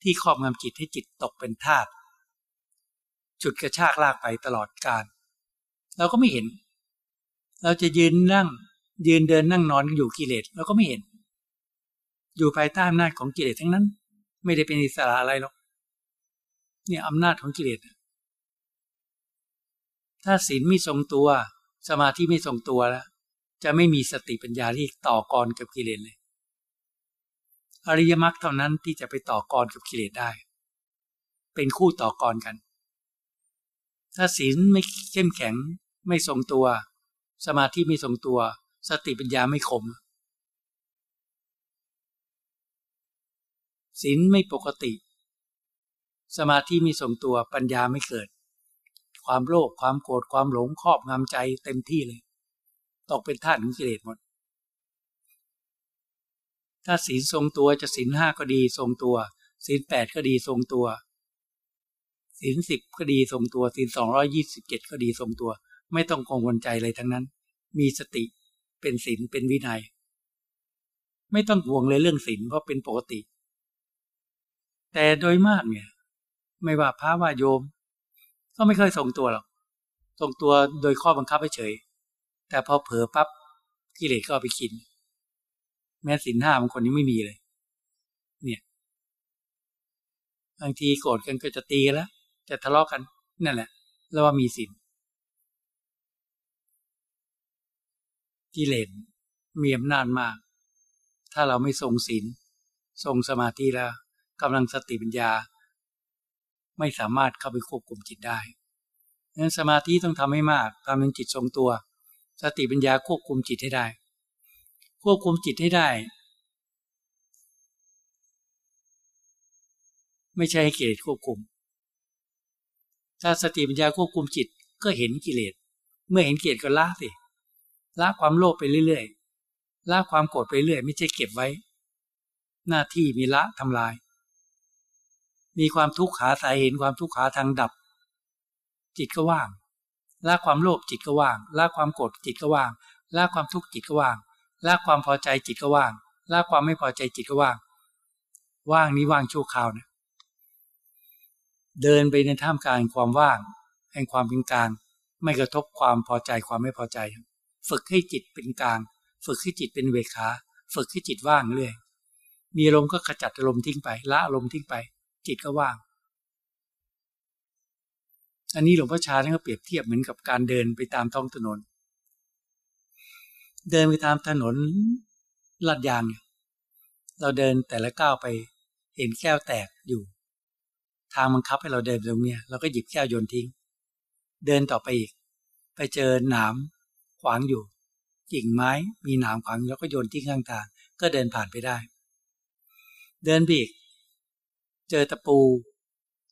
ที่ครอบงำจิตให้จิตตกเป็นทาสจุดกระชากลากไปตลอดการ เราก็ไม่เห็น เราจะยืนนั่ง ยืนเดินนั่งนอนอยู่กิเลสเราก็ไม่เห็น อยู่ภายใต้อำนาจของกิเลสทั้งนั้น ไม่ได้เป็นอิสระอะไรหรอกเนี่ยอำนาจของกิเลสถ้าศีลไม่ทรงตัว สมาธิไม่ทรงตัวแล้ว จะไม่มีสติปัญญาที่ต่อกรกับกิเลสเลย อริยมรรคเท่านั้นที่จะไปต่อกรกับกิเลสได้ เป็นคู่ต่อกรกัน ถ้าศีลไม่เข้มแข็งไม่ทรงตัว สมาธิไม่ทรงตัว สติปัญญาไม่คมศีลไม่ปกติ สมาธิไม่ทรงตัวปัญญาไม่เกิด ความโลภความโกรธความหลงครอบงำใจเต็มที่เลยตกเป็นท่าของกิเลสหมด ถ้าศีลทรงตัวจะศีลห้าก็ดีทรงตัวศีลแปดก็ดีทรงตัวศีลสิบก็ดีทรงตัวศีลสองร้อยี่สิบเจ็ดก็ดีทรงตัว ไม่ต้องกังวลใจเลยทั้งนั้น มีสติเป็นศีลเป็นวินัย ไม่ต้องห่วงเลยเรื่องศีลเพราะเป็นปกติ แต่โดยมากเนี่ย ไม่ว่าพระว่าโยม ก็ไม่เคยส่งตัวหรอกส่งตัวโดยข้อบังคับเฉย แต่พอเผลอปั๊บกิเลสก็เอาไปกิน แม้สินห้าบางคนยังไม่มีเลย เนี่ย บางทีโกรธกันก็จะตีแล้วจะทะเลาะกกันนั่นแหละแล้วว่ามีสินกิเลสมีอำนาจมาก ถ้าเราไม่ทรงศีลทรงสมาธิแล้วกำลังสติปัญญา ไม่สามารถเข้าไปควบคุมจิตได้ดังนั้นสมาธิต้องทำให้มากทำให้จิตทรงตัว สติปัญญาควบคุมจิตให้ได้ ควบคุมจิตให้ได้ ไม่ใช่ให้กิเลสควบคุม ถ้าสติปัญญาควบคุมจิตก็เห็นกิเลส เมื่อเห็นกิเลสก็ละสิละความโลภไปเรื่อยๆละความโกรธไปเรื่อย ไม่ใช่เก็บไว้ หน้าที่มีละทำลาย มีความทุกข์หาสายเห็นความทุกข์หาทางดับ จิตก็ว่างละความโลภจิตก็ว่างละความโกรธจิตก็ว่างละความทุกข์จิตก็ว่างละความพอใจจิตก็ว่างละความไม่พอใจจิตก็ว่าง ว่างนี้ว่างชั่วคราวนะเดินไปในท่ามกลางความว่าง แห่งความเป็นกลาง ไม่กระทบความพอใจความไม่พอใจ ฝึกให้จิตเป็นกลาง ฝึกให้จิตเป็นเวขา ฝึกให้จิตว่างเรื่อยมีอารมก็ขจัดอารมณ์ทิ้งไป ละอารมณ์ทิ้งไป จิตก็ว่าง อันนี้หลวงพ่อชาท่านก็เปรียบเทียบเหมือนกับการเดินไปตามท้องถนน เดินไปตามถนนลาดยางเนี่ยเราเดินแต่ละก้าวไปเห็นแก้วแตกอยู่ ทางบังคับให้เราเดินตรงเนี้ยเราก็หยิบแก้วโยนทิ้ง เดินต่อไปอีก ไปเจอหนามขวางอยู่กิ่งไม้มีหนามขวางแล้วก็โยนทิ้งข้างทาง ก็เดินผ่านไปได้ เดินไปอีก เจอตะปู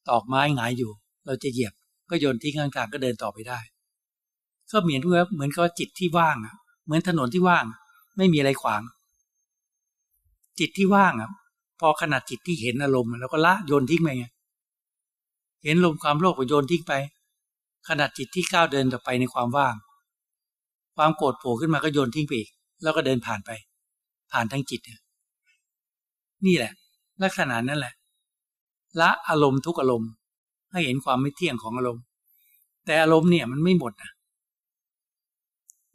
ตอกไม้หงายอยู่ เราจะเหยียบก็โยนทิ้งข้างทางก็เดินต่อไปได้ ก็เหมือนว่าเหมือนกับจิตที่ว่างอะ เหมือนถนนที่ว่าง ไม่มีอะไรขวาง จิตที่ว่างอะ พอขนาดจิตที่เห็นอารมณ์แล้วก็ละโยนทิ้งไปไงเห็นลมความโลภก็โยนทิ้งไป ขนาดจิตที่ก้าวเดินต่อไปในความว่าง ความโกรธโผล่ขึ้นมาก็โยนทิ้งไปอีก แล้วก็เดินผ่านไป ผ่านทั้งจิต นี่แหละ ลักษณะนั่นแหละ ละอารมณ์ทุกอารมณ์ ให้เห็นความไม่เที่ยงของอารมณ์ แต่อารมณ์เนี่ยมันไม่หมดนะ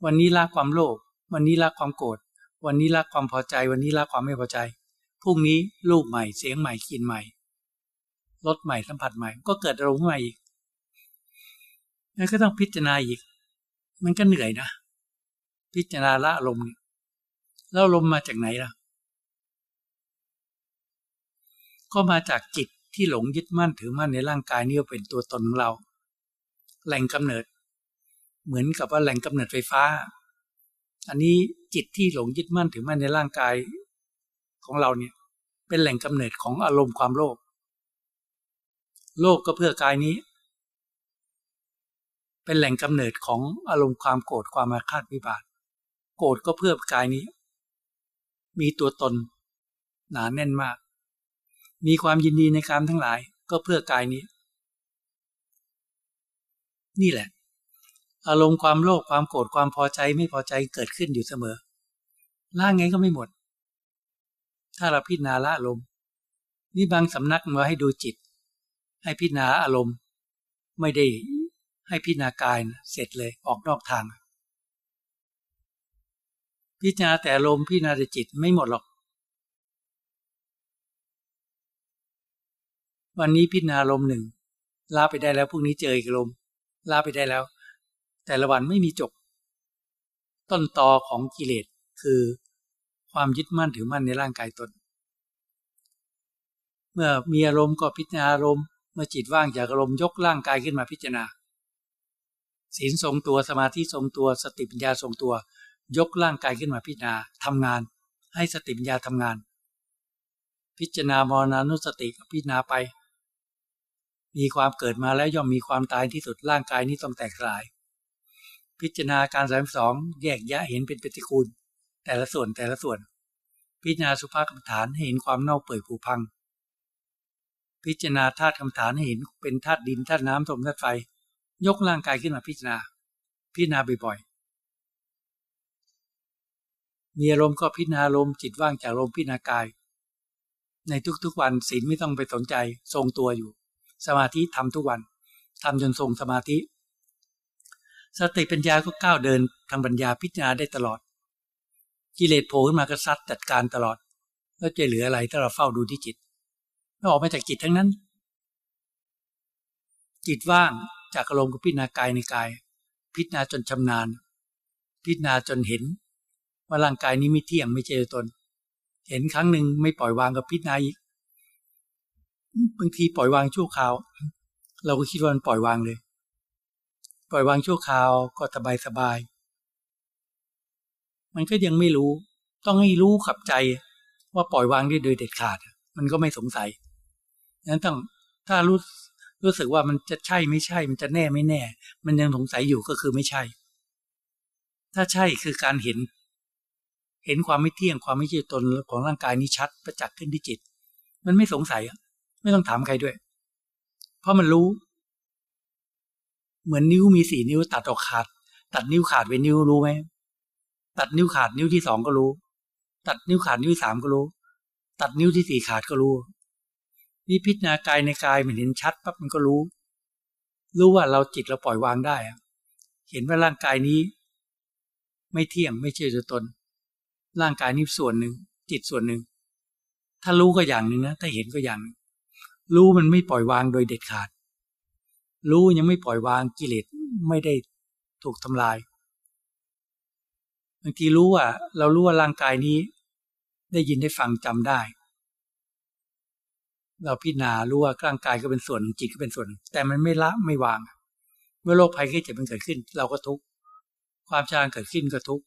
วันนี้ละความโลภวันนี้ละความโกรธวันนี้ละความพอใจ วันนี้ละความไม่พอใจพรุ่งนี้รูปใหม่เสียงใหม่กลิ่นใหม่รสใหม่สัมผัสใหม่ ก็เกิดอารมณ์ใหม่อีกนั่นก็ต้องพิจารณาอีก มันก็เหนื่อยนะ พิจารณาละอารมณ์แล้วอารมณ์มาจากไหนล่ะ ก็มาจากจิต ที่หลงยึดมั่นถือมั่นในร่างกายนี่เป็นตัวตนของเรา แหล่งกำเนิด เหมือนกับว่าแหล่งกำเนิดไฟฟ้า อันนี้จิตที่หลงยึดมั่นถือมั่นในร่างกายของเราเนี่ยเป็นแหล่งกำเนิดของอารมณ์ความโลภ โลภก็เพื่อกายนี้ เป็นแหล่งกำเนิดของอารมณ์ความโกรธความอาฆาตวิบาท โกรธก็เพื่อกายนี้ มีตัวตนหนาแน่นมาก มีความยินดีในการทั้งหลาย ก็เพื่อกายนี้ นี่แหละ อารมณ์ความโลภความโกรธความพอใจไม่พอใจเกิดขึ้นอยู่เสมอล่างไงก็ไม่หมด ถ้าเราพิจารณาละอารมณ์นี่บางสำนักมาให้ดูจิต ให้พิจารณาอารมณ์ ไม่ได้ให้พิจารณากายนะเสร็จเลยออกนอกทาง พิจารณาแต่อารมณ์พิจารณาแต่จิตไม่หมดหรอก วันนี้พิจารณาอารมหนึ่งลาไปได้แล้วพรุ่งนี้เจออีกอารมลาไปได้แล้ว แต่ละวันไม่มีจบ ต้นตอของกิเลสคือความยึดมั่นถือมั่นในร่างกายตน เมื่อมีอารมณ์ก็พิจารณาอารมณ์เมื่อจิตว่างจากอารมณ์ยกร่างกายขึ้นมาพิจารณาศีลทรงตัวสมาธิทรงตัวสติปัญญาทรงตัว ยกร่างกายขึ้นมาพิจารณาทำงาน ให้สติปัญญาทำงาน พิจารณามรณานุสติพิจารณาไป มีความเกิดมาแล้วย่อมมีความตายที่สุดร่างกายนี้ต้องแตกสลาย พิจารณาการสามสองแยกแยะเห็นเป็นปฏิคูล แต่ละส่วนแต่ละส่วน พิจารณาสุภาพกรรมฐานให้เห็นความเน่าเปื่อยผุพัง พิจารณาธาตุกรรมฐานให้เห็นเป็นธาตุดินธาตุน้ำลมธาตุไฟ ยกร่างกายขึ้นมาพิจารณา พิจารณาบ่อยๆมีอารมณ์ก็พิจารณาลมจิตว่างจากลมพิจารณากาย ในทุกๆวันศีลไม่ต้องไปสนใจทรงตัวอยู่ สมาธิทำทุกวันทำจนทรงสมาธิ สติปัญญาก็ก้าวเดินทางปัญญาพิจารณาได้ตลอด กิเลสโผล่ขึ้นมาก็ซัดจัดการตลอด แล้วจะเหลืออะไรถ้าเราเฝ้าดูที่จิตไม่ออกมาจากจิตทั้งนั้น จิตว่างจากอารมณ์กับพิจารณากายในกาย พิจารณาจนชำนาญ พิจารณาจนเห็น ว่าร่างกายนี้ไม่เที่ยงไม่เจอตน เห็นครั้งหนึ่งไม่ปล่อยวางกับพิจารณาอีก บางทีปล่อยวางชั่วคราว เราก็คิดว่ามันปล่อยวางเลย ปล่อยวางชั่วคราวก็สบายสบาย มันก็ยังไม่รู้ ต้องให้รู้ขับใจว่าปล่อยวางได้โดยเด็ดขาด มันก็ไม่สงสัยนั้นต้องถ้ารู้รู้สึกว่ามันจะใช่ไม่ใช่ มันจะแน่ไม่แน่ มันยังสงสัยอยู่ก็คือไม่ใช่ ถ้าใช่คือการเห็น เห็นความไม่เที่ยงความไม่ใช่ตนของร่างกายนี้ชัดประจักษ์ขึ้นที่จิต มันไม่สงสัย ไม่ต้องถามใครด้วย เพราะมันรู้ เหมือนนิ้วมีสี่นิ้ว ตัดออกขาด ตัดนิ้วขาดเป็นนิ้วรู้ไหมตัดนิ้วขาดนิ้วที่สองก็รู้ ตัดนิ้วขาดนิ้วสามก็รู้ ตัดนิ้วที่สี่ขาดก็รู้ นี่พิจารณากายในกายมันเห็นชัดปั๊บมันก็รู้ รู้ว่าเราจิตเราปล่อยวางได้เห็นว่าร่างกายนี้ ไม่เที่ยงไม่ใช่ตัวตน ร่างกายนี้ส่วนหนึ่งจิตส่วนหนึ่ง ถ้ารู้ก็อย่างหนึ่งนะ ถ้าเห็นก็อย่าง รู้มันไม่ปล่อยวางโดยเด็ดขาด รู้ยังไม่ปล่อยวางกิเลสไม่ได้ถูกทำลายบางทีรู้ว่า เรารู้ว่าร่างกายนี้ ได้ยินได้ฟังจำได้ เราพิจารณารู้ว่าร่างกายก็เป็นส่วนหนึ่งจิตก็เป็นส่วนหนึ่งแต่มันไม่ละไม่วาง เมื่อโรคภัยแค่เจ็บมันเกิดขึ้น เราก็ทุกข์ความชราเกิดขึ้นก็ทุกข์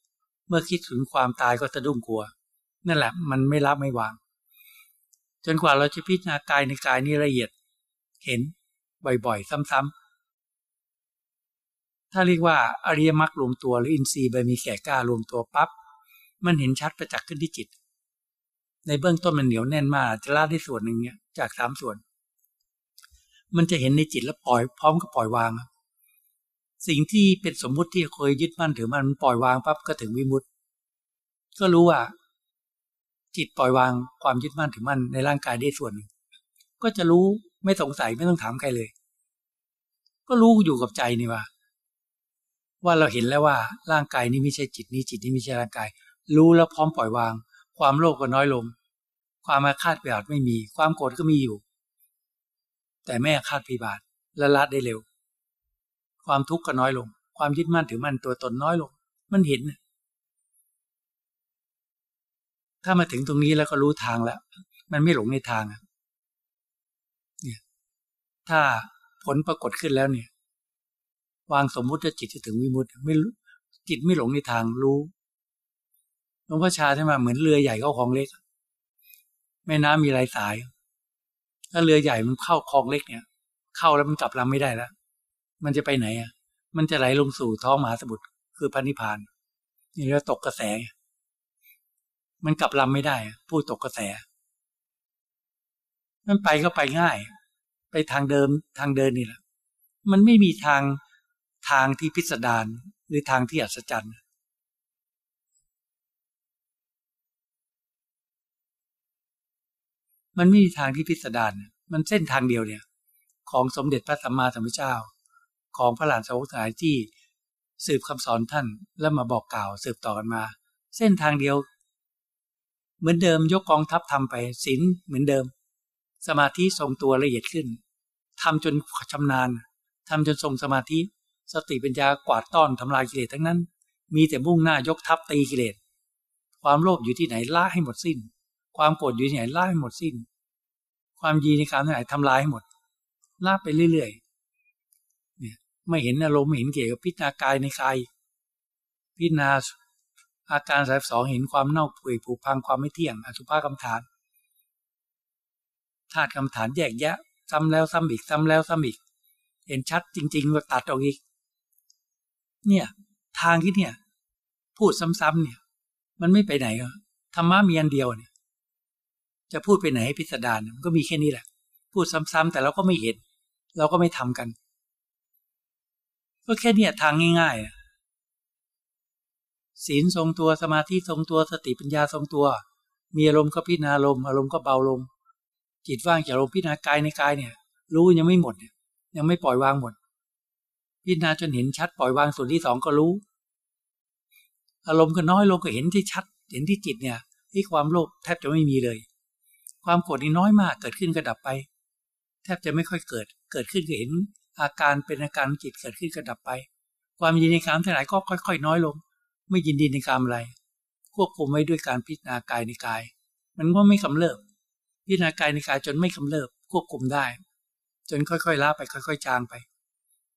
เมื่อคิดถึงความตายก็สะดุ้งกลัว นั่นแหละ มันไม่ละไม่วาง จนกว่าเราจะพิจารณากายในกายนี้ละเอียด เห็นบ่อยๆ ซ้ำๆถ้าเรียกว่าอริยมรรครวมตัวหรืออินทรีย์ใบมีแก่กล้ารวมตัวปั๊บมันเห็นชัดประจักษ์ขึ้นที่จิต ในเบื้องต้นมันเหนียวแน่นมากจะละได้ส่วนหนึ่งเนี่ยจากสามส่วน มันจะเห็นในจิตแล้วปล่อยพร้อมกับปล่อยวาง สิ่งที่เป็นสมมุติที่เคยยึดมั่นถือมันปล่อยวางปั๊บก็ถึงวิมุตต์ก็รู้ว่า จิตปล่อยวางความยึดมั่นถือมั่นในร่างกายได้ส่วนหนึ่งก็จะรู้ไม่สงสัยไม่ต้องถามใครเลย ก็รู้อยู่กับใจนี่ว่า ว่าเราเห็นแล้วว่าร่างกายนี้ไม่ใช่จิตนี้จิตนี้ไม่ใช่ร่างกาย รู้แล้วพร้อมปล่อยวาง ความโลภก็น้อยลง ความอาฆาตพยาบาทไม่มี ความโกรธก็มีอยู่ แต่ไม่อาฆาตพยาบาทละละได้เร็ว ความทุกข์ก็น้อยลง ความยึดมั่นถือมั่นตัวตนน้อยลง มันเห็น ถ้ามาถึงตรงนี้แล้วก็รู้ทางแล้ว มันไม่หลงในทางเนี่ยถ้าผลปรากฏขึ้นแล้วเนี่ย วางสมมุติว่าจิตจะถึงวิมุตติไม่จิตไม่หลงในทางรู้หลวงพ่อชาใช่ไหมเหมือนเรือใหญ่เข้าคลองเล็ก แม่น้ำมีลายสาย ถ้าเรือใหญ่มันเข้าคลองเล็กเนี่ย เข้าแล้วมันกลับลำไม่ได้แล้วมันจะไปไหนอะ มันจะไหลลงสู่ท้องมหาสมุทรคือพันิพาน นี่เรียกตกกระแส มันกลับลำไม่ได้ ผู้ตกกระแส มันไปก็ไปง่าย ไปทางเดิมทางเดินนี่แหละ มันไม่มีทางทางที่พิสดารหรือทางที่อัศจรรย์มันไม่มีทางที่พิสดารมันเส้นทางเดียวเนี่ย ของสมเด็จพระสัมมาสัมพุทธเจ้า ของพระหลานสาวกทั้งหลายที่สืบคำสอนท่านแล้วมาบอกกล่าวสืบต่อกันมา เส้นทางเดียว เหมือนเดิมยกกองทัพทำไปศีลเหมือนเดิม สมาธิทรงตัวละเอียดขึ้นทำจนชำนาญทำจนทรงสมาธิ สติปัญญากวาดต้อนทำลายกิเลสทั้งนั้น มีแต่มุ่งหน้ายกทัพตีกิเลสความโลภอยู่ที่ไหนล่าให้หมดสิ้น ความโกรธอยู่ที่ไหนล่าให้หมดสิ้น ความยีในการที่ไหนทำลายให้หมดล่าไปเรื่อยไม่เห็นอารมณ์ไม่เห็นเกี่ยวกับพิจารณากายในกายพิจารณา อาการสายสองเห็นความเน่าเปื่อยผุพังความไม่เที่ยง อสุภะกรรมฐานธาตุกรรมฐานแยกแยะ ซ้ำแล้วซ้ำอีกซ้ำแล้วซ้ำอีก เห็นชัดจริงๆว่าตัดออกอีก เนี่ย ทางที่เนี่ย พูดซ้ำๆเนี่ย มันไม่ไปไหนก็ธรรมะมีอันเดียวเนี่ย จะพูดไปไหนให้พิสดารมันก็มีแค่นี้แหละ พูดซ้ำๆแต่เราก็ไม่เห็น เราก็ไม่ทำกัน ก็แค่เนี่ยทางง่ายๆ ศีลทรงตัวสมาธิทรงตัวสติปัญญาทรงตัว มีอารมณ์ก็พิจารณาอารมณ์อารมณ์ก็เบาลง จิตว่างจากอารมณ์พิจารณากายในกายเนี่ย รู้ยังไม่หมดเนี่ยยังไม่ปล่อยวางหมด พิจารณาจนเห็นชัดปล่อยวางส่วนที่สองก็รู้ อารมณ์ก็น้อยลงก็เห็นที่ชัด เห็นที่จิตเนี่ยที่ความโลภแทบจะไม่มีเลย ความโกรธนี่น้อยมากเกิดขึ้นก็ดับไป แทบจะไม่ค่อยเกิด เกิดขึ้นก็เห็นอาการเป็นอาการจิตเกิดขึ้นก็ดับไป ความยินดีในกามทั้งหายก็ค่อย ๆ น้อยลง ไม่ยินดีในกามอะไร ควบคุมไว้ด้วยการพิจารณากายในกาย มันก็ไม่กำเริบพิจารณากายในกายจนไม่กำเริบควบคุมได้ จนค่อยๆละไปค่อย ๆ จางไป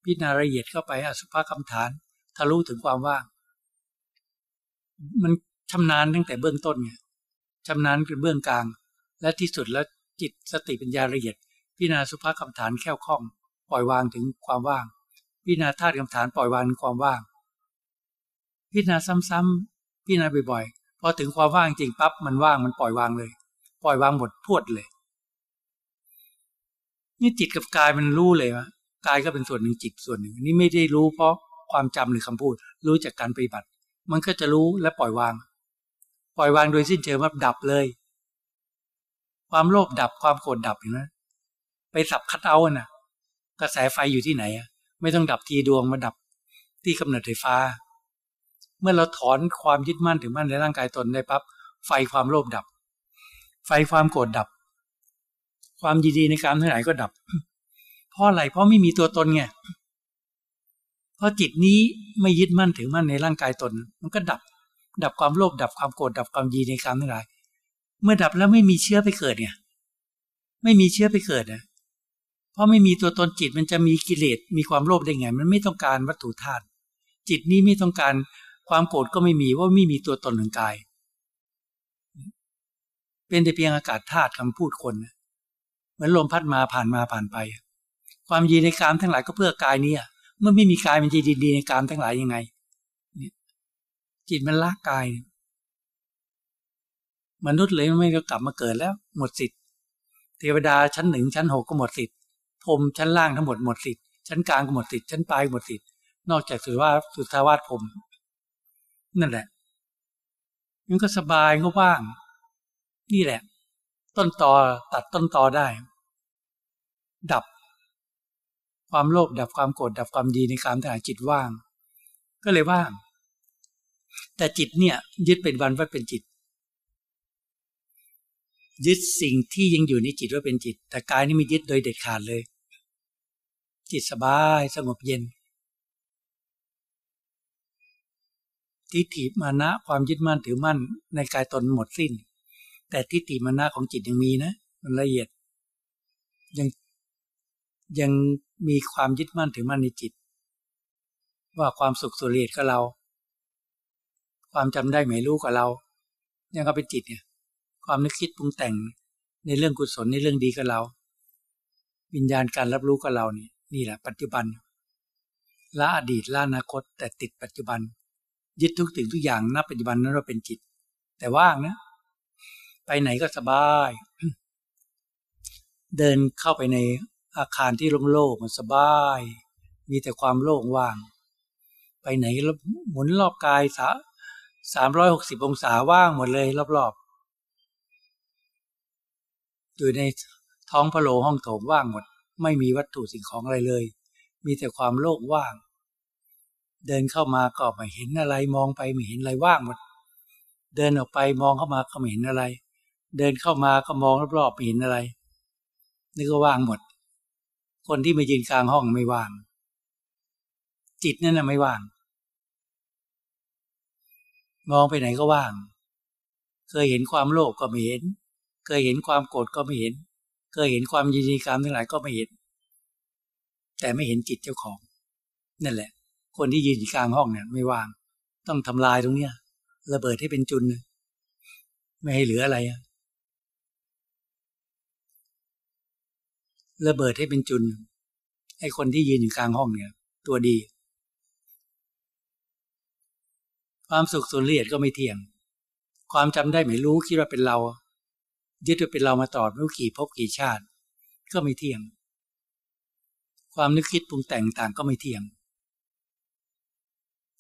พิจารณาละเอียดเข้าไปอสุภกรรมฐานทะลุถึงความว่าง มันชำนาญตั้งแต่เบื้องต้นไงชำนาญเป็นเบื้องกลาง และที่สุดแล้วจิตสติปัญญาละเอียดพิจารณาสุภกรรมฐานแค่คล่อง ปล่อยวางถึงความว่าง พิจารณาธาตุกรรมฐานปล่อยวางความว่าง พิจารณาซ้ำๆพิจารณาบ่อยๆพอถึงความว่างจริงปั๊บมันว่างมันปล่อยวางเลย ปล่อยวางหมดพวดเลย นี่จิตกับกายมันรู้เลยว่ากายก็เป็นส่วนหนึ่งจิตส่วนหนึ่ง นี่ไม่ได้รู้เพราะความจำหรือคำพูด รู้จากการปฏิบัติ มันก็จะรู้และปล่อยวาง ปล่อยวางโดยสิ้นเชิงว่าดับเลย ความโลภดับความโกรธดับเห็นไหมไปสับคัดเอาน่ะ กระแสไฟอยู่ที่ไหนอะไม่ต้องดับทีดวงมาดับที่กำเนิดไฟฟ้า เมื่อเราถอนความยึดมั่นถึงมั่นในร่างกายตนได้ปั๊บไฟความโลภดับ ไฟความโกรธดับ ความยินดีในการทั้งหลายก็ดับ เพราะอะไรเพราะไม่มีตัวตนไงเพราะจิตนี้ไม่ยึดมั่นถือมั่นในร่างกายตน มันก็ดับ ดับความโลภดับความโกรธดับความยินในการทั้งหลาย เมื่อดับแล้วไม่มีเชื้อไปเกิดเนี่ยไม่มีเชื้อไปเกิดนะเพราะไม่มีตัวตนจิตมันจะมีกิเลสมีความโลภได้ไง มันไม่ต้องการวัตถุธาตุจิตนี้ไม่ต้องการ ความโกรธก็ไม่มีว่าไม่มีตัวตนของกาย เป็นแต่เพียงอากาศธาตุคำพูดคนเหมือนลมพัดมาผ่านมาผ่านไป ความยินในกามทั้งหลายก็เพื่อกายนี้เมื่อไม่มีกายมันจะยินดีในกามทั้งหลายยังไงจิตมันละกาย มนุษย์เลยไม่ก็กลับมาเกิดแล้ว หมดสิทธิ์เทวดาชั้นหนึ่งชั้นหกก็หมดสิทธิ์พรมชั้นล่างทั้งหมดหมดสิทธิ์ชั้นกลางก็หมดสิทธิ์ชั้นปลายหมดสิทธิ์นอกจากสุว่าสุทาวาสพรม นั่นแหละ มันก็สบายก็ว่าง นี่แหละ ต้นตอตัดต้นตอได้ ดับ ความโลภดับความโกรธดับความดีในการถ่ายจิตว่าง ก็เลยว่าง แต่จิตเนี่ย ยึดเป็นวันว่าเป็นจิต ยึดสิ่งที่ยังอยู่ในจิตว่าเป็นจิต แต่กายนี่ไม่ยึดโดยเด็ดขาดเลย จิตสบายสงบเย็น ทิฏฐิมานะความยึดมั่นถือมั่นในกายตนหมดสิ้น แต่ทิฏฐิมานะของจิตยังมีนะ มันละเอียด ยังยังมีความยึดมั่นถือมั่นในจิต ว่าความสุขสุเรศกับเรา ความจำได้ไม่รู้กับเรา ยังก็เป็นจิตเนี่ย ความนึกคิดปรุงแต่งในเรื่องกุศลในเรื่องดีกับเรา วิญญาณการรับรู้กับเรานี่นี่แหละปัจจุบันละอดีตละอนาคตแต่ติดปัจจุบัน ยึดทุกสิ่งทุกอย่างนับปัจจุบันนั้นเราเป็นจิต แต่ว่างนะ ไปไหนก็สบาย เดินเข้าไปในอาคารที่โล่งๆมันสบาย มีแต่ความโล่งว่าง ไปไหนหมุนรอบกายสาสามร้อยหกสิบองศาว่างหมดเลยรอบๆ อยู่ในท้องพระโลห้องโถงว่างหมด ไม่มีวัตถุสิ่งของอะไรเลย มีแต่ความโล่งว่าง เดินเข้ามาก็ไม่เห็นอะไร มองไปไม่เห็นอะไรว่างหมด เดินออกไปมองเข้ามาก็ไม่เห็นอะไร เดินเข้ามาก็มองรอบๆไม่เห็นอะไรนี่ก็ว่างหมด คนที่มายืนกลางห้องไม่ว่าง จิตนั่นน่ะไม่ว่าง มองไปไหนก็ว่าง เคยเห็นความโลภก็ไม่เห็น เคยเห็นความโกรธก็ไม่เห็น เคยเห็นความยินดีกรรมทั้งหลายก็ไม่เห็น แต่ไม่เห็นจิตเจ้าของ นั่นแหละ คนที่ยืนอยู่กลางห้องเนี่ยไม่ว่าง ต้องทำลายตรงเนี้ยระเบิดให้เป็นจุนไม่ให้เหลืออะไรอะระเบิดให้เป็นจุนไอ้คนที่ยืนอยู่กลางห้องเนี่ย ตัวดี ความสุขส่วนละเอียดก็ไม่เที่ยง ความจำได้ไม่รู้คิดว่าเป็นเรา ยึดว่าเป็นเรามาตลอดไม่รู้กี่พบกี่ชาติ ก็ไม่เที่ยง ความนึกคิดปรุงแต่งต่างก็ไม่เที่ยง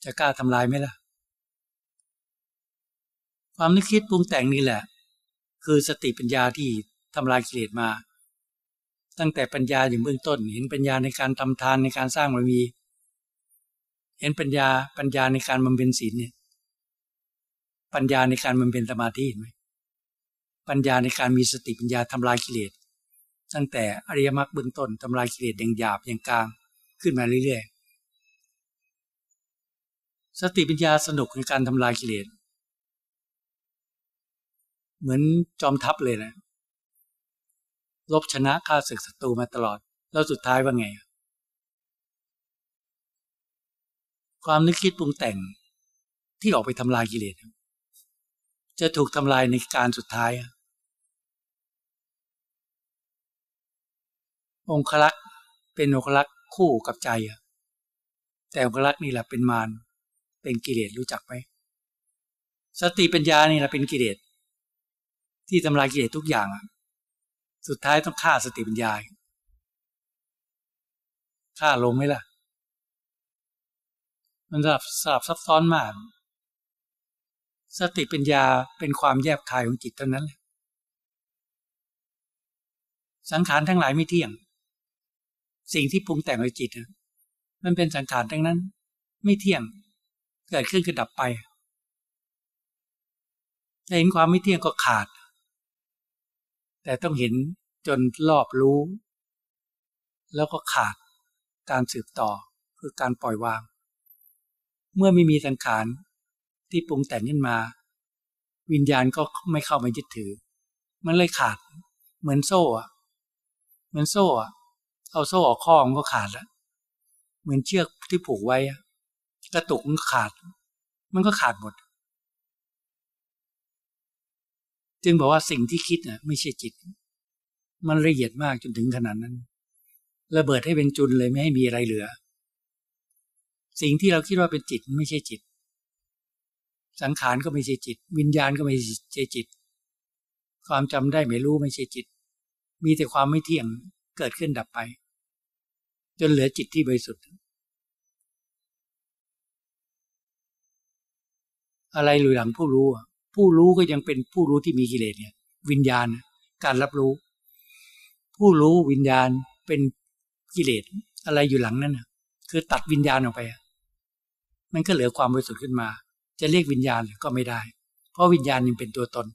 จะกล้าทำลายไหมล่ะ ความนึกคิดปรุงแต่งนี่แหละ คือสติปัญญาที่ทำลายกิเลสมา ตั้งแต่ปัญญาอย่างเบื้องต้น เห็นปัญญาในการทำทานในการสร้างบารมี เห็นปัญญาปัญญาในการบำเพ็ญศีลเนี่ยปัญญาในการบำเพ็ญสมาธิเห็นไหมปัญญาในการมีสติปัญญาทำลายกิเลสตั้งแต่อริยมรรคเบื้องต้นทำลายกิเลสอย่างหยาบอย่างกลางขึ้นมาเรื่อยๆ สติปัญญาสนุกในการทำลายกิเลสเหมือนจอมทัพเลยนะลบชนะข้าศึกศัตรูมาตลอด แล้วสุดท้ายว่าไง ความนึกคิดปรุงแต่งที่ออกไปทำลายกิเลสจะถูกทำลายในการสุดท้าย องคลักษ์เป็นองคลักษ์คู่กับใจ แต่องคลักษ์นี่แหละเป็นมาร เป็นกิเลสรู้จักไหมสติปัญญานี่แหละเป็นกิเลสที่ทำลายกิเลสทุกอย่างสุดท้ายต้องฆ่าสติปัญญาฆ่าลงไหมล่ะ มันสลับสลับซับซ้อนมาก สติปัญญาเป็นความแยบคายของจิตเท่านั้น สังขารทั้งหลายไม่เที่ยง สิ่งที่ปรุงแต่งในจิตมันเป็นสังขารทั้งนั้น ไม่เที่ยง เกิดขึ้นก็ดับไปเห็นความไม่เที่ยงก็ขาด แต่ต้องเห็นจนรอบรู้ แล้วก็ขาดการสืบต่อคือการปล่อยวาง เมื่อไม่มีสังขารที่ปรุงแต่งขึ้นมา วิญญาณก็ไม่เข้ามายึดถือ มันเลยขาด เหมือนโซ่อะเหมือนโซ่อะเอาโซ่ออกข้อมันก็ขาดแล้วเหมือนเชือกที่ผูกไว้ กระตุกมันขาด มันก็ขาดหมด จึงบอกว่าสิ่งที่คิดน่ะ ไม่ใช่จิต มันละเอียดมากจนถึงขนาดนั้น ระเบิดให้เป็นจุนเลยไม่ให้มีอะไรเหลือ สิ่งที่เราคิดว่าเป็นจิตไม่ใช่จิต สังขารก็ไม่ใช่จิต วิญญาณก็ไม่ใช่จิต ความจำได้ไม่รู้ไม่ใช่จิต มีแต่ความไม่เที่ยงเกิดขึ้นดับไป จนเหลือจิตที่บริสุทธิ์ อะไรหรือหลังผู้รู้ ผู้รู้ก็ยังเป็นผู้รู้ที่มีกิเลสเนี่ยวิญญาณการรับรู้ ผู้รู้วิญญาณเป็นกิเลสอะไรอยู่หลังนั้นคือตัดวิญญาณออกไป มันก็เหลือความบริสุทธิ์ขึ้นมา จะเรียกวิญญาณก็ไม่ได้ เพราะวิญญาณยังเป็นตัวตน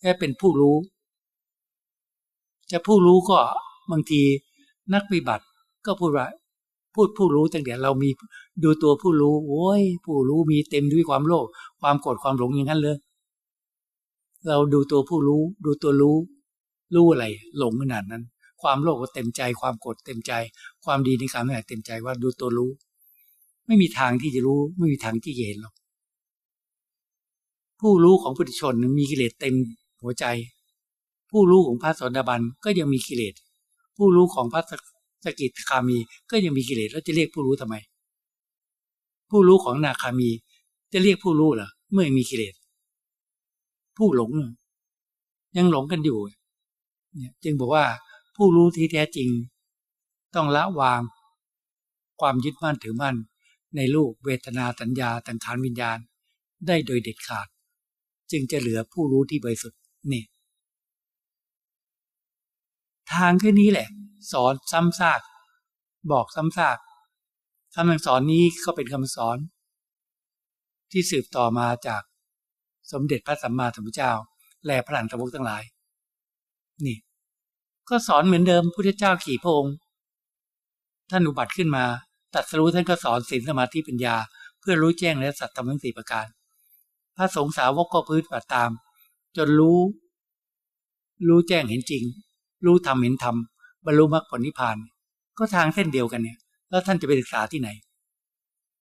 แค่เป็นผู้รู้ จะผู้รู้ก็บางทีนักปฏิบัติก็พูดว่า พูดผู้รู้ตั้งแต่เรามีดูตัวผู้รู้โอ้ยผู้รู้มีเต็มด้วยความโลภความโกรธความหลงอย่างนั้นเลย เราดูตัวผู้รู้ ดูตัวรู้ รู้อะไร หลงขนาดนั้น ความโลภก็เต็มใจ ความโกรธเต็มใจ ความดีในการไม่เต็มใจว่าดูตัวรู้ ไม่มีทางที่จะรู้ ไม่มีทางที่จะเห็นหรอกผู้รู้ของพุทธชนมีกิเลสเต็มหัวใจ ผู้รู้ของพระสนดาบันก็ยังมีกิเลสผู้รู้ของพระ สกิทคามี ก็ยังมีกิเลสแล้วจะเรียกผู้รู้ทำไม ผู้รู้ของนาคามี จะเรียกผู้รู้เหรอเมื่อมีกิเลสผู้หลง ยังหลงกันอยู่ เนี่ย จึงบอกว่าผู้รู้ที่แท้จริง ต้องละวาง ความยึดมั่นถือมั่น ในรูปเวทนาสัญญาตังขานวิญญาณ ได้โดยเด็ดขาด จึงจะเหลือผู้รู้ที่บริสุทธิ์นี่ทางแค่นี้แหละ สอนซ้ำซาก บอกซ้ำซากคำสอนนี้ก็เป็นคำสอน ที่สืบต่อมาจากสมเด็จพระสัมมาสัมพุทธเจ้า และพระหลานตะวกทั้งหลาย นี่ ก็สอนเหมือนเดิมพุทธเจ้าขี่พระองค์ ท่านอุบัติขึ้นมาตัดสรู้ท่านก็สอนศีลสมาธิปัญญา เพื่อรู้แจ้งและสัตว์ธรรมทั้งสี่ประการ พระสงฆ์สาวกก็พื้นปฏิตาม จนรู้ รู้แจ้งเห็นจริง รู้ธรรมเห็นธรรม บรรลุมรรคผลนิพพาน ก็ทางเส้นเดียวกันเนี่ย แล้วท่านจะไปศึกษาที่ไหน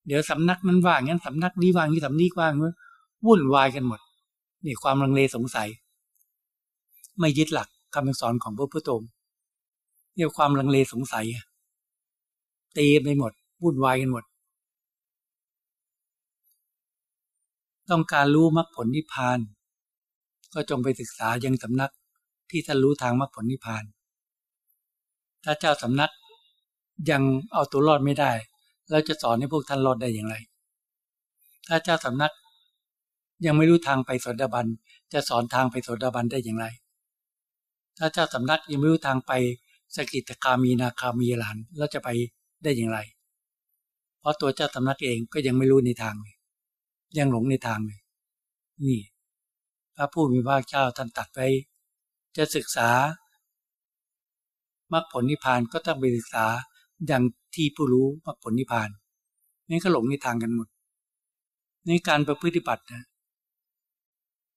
เดี๋ยวสำนักนั้นว่างงั้นสำนักนี้ว่างนี่สำนี้ว่างวุ่นวายกันหมดนี่ความลังเลสงสัย ไม่ยึดหลักคำสอนของพระพุทธองค์เรียกความลังเลสงสัยตีไปหมดวุ่นวายกันหมด ต้องการรู้มรรคผลนิพพาน ก็จงไปศึกษายังสำนักที่ท่านรู้ทางมรรคผลนิพพาน ถ้าเจ้าสำนักยังเอาตัวรอดไม่ได้ แล้วจะสอนให้พวกท่านรอดได้อย่างไร ถ้าเจ้าสำนักยังไม่รู้ทางไปโสดาบัน จะสอนทางไปโสดาบันได้อย่างไร ถ้าเจ้าสำนักยังไม่รู้ทางไปสกิตคามีนาคามีหลานแล้วจะไปได้อย่างไร เพราะตัวเจ้าสำนักเองก็ยังไม่รู้ในทางเลยยังหลงในทางเลยนี่ พระผู้มีพระเจ้าท่านตัดไว้ จะศึกษา มรรคผลนิพพานก็ต้องไปศึกษาอย่างที่ผู้รู้มรรคผลนิพพานนี่ก็หลงในทางกันหมดในการประพฤติบัตินะ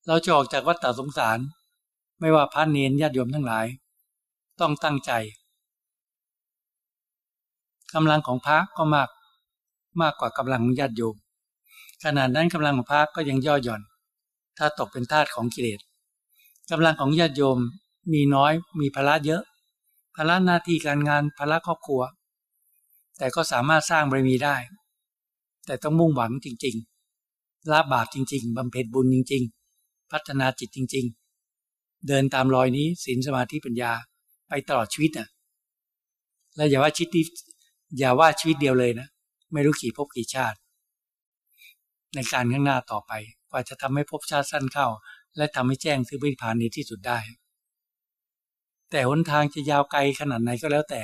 เราจะออกจากวัฏฏสงสาร ไม่ว่าพระเนนญาติโยมทั้งหลาย ต้องตั้งใจกำลังของพระก็มากมากกว่ากำลังของญาติโยมขนาดนั้นกำลังของพระก็ยังย่อหย่อน ถ้าตกเป็นทาสของกิเลสกำลังของญาติโยมมีน้อยมีภาระเยอะ ภาระหน้าที่การงานภาระครอบครัว แต่ก็สามารถสร้างบารมีได้ แต่ต้องมุ่งหวังจริงๆละบาปจริง ๆบำเพ็ญบุญจริง ๆ พัฒนาจิตจริง ๆ เดินตามรอยนี้ศีลสมาธิปัญญาไปตลอดชีวิตน่ะและอย่าว่าชีวิตอย่าว่าชีวิตเดียวเลยนะ ไม่รู้กี่ภพกี่ชาติ ในการข้างหน้าต่อไป กว่าจะทำให้ภพชาติสั้นเข้า และทำให้แจ้งซึ่งวิพานในที่สุดได้ แต่หนทางจะยาวไกลขนาดไหนก็แล้วแต่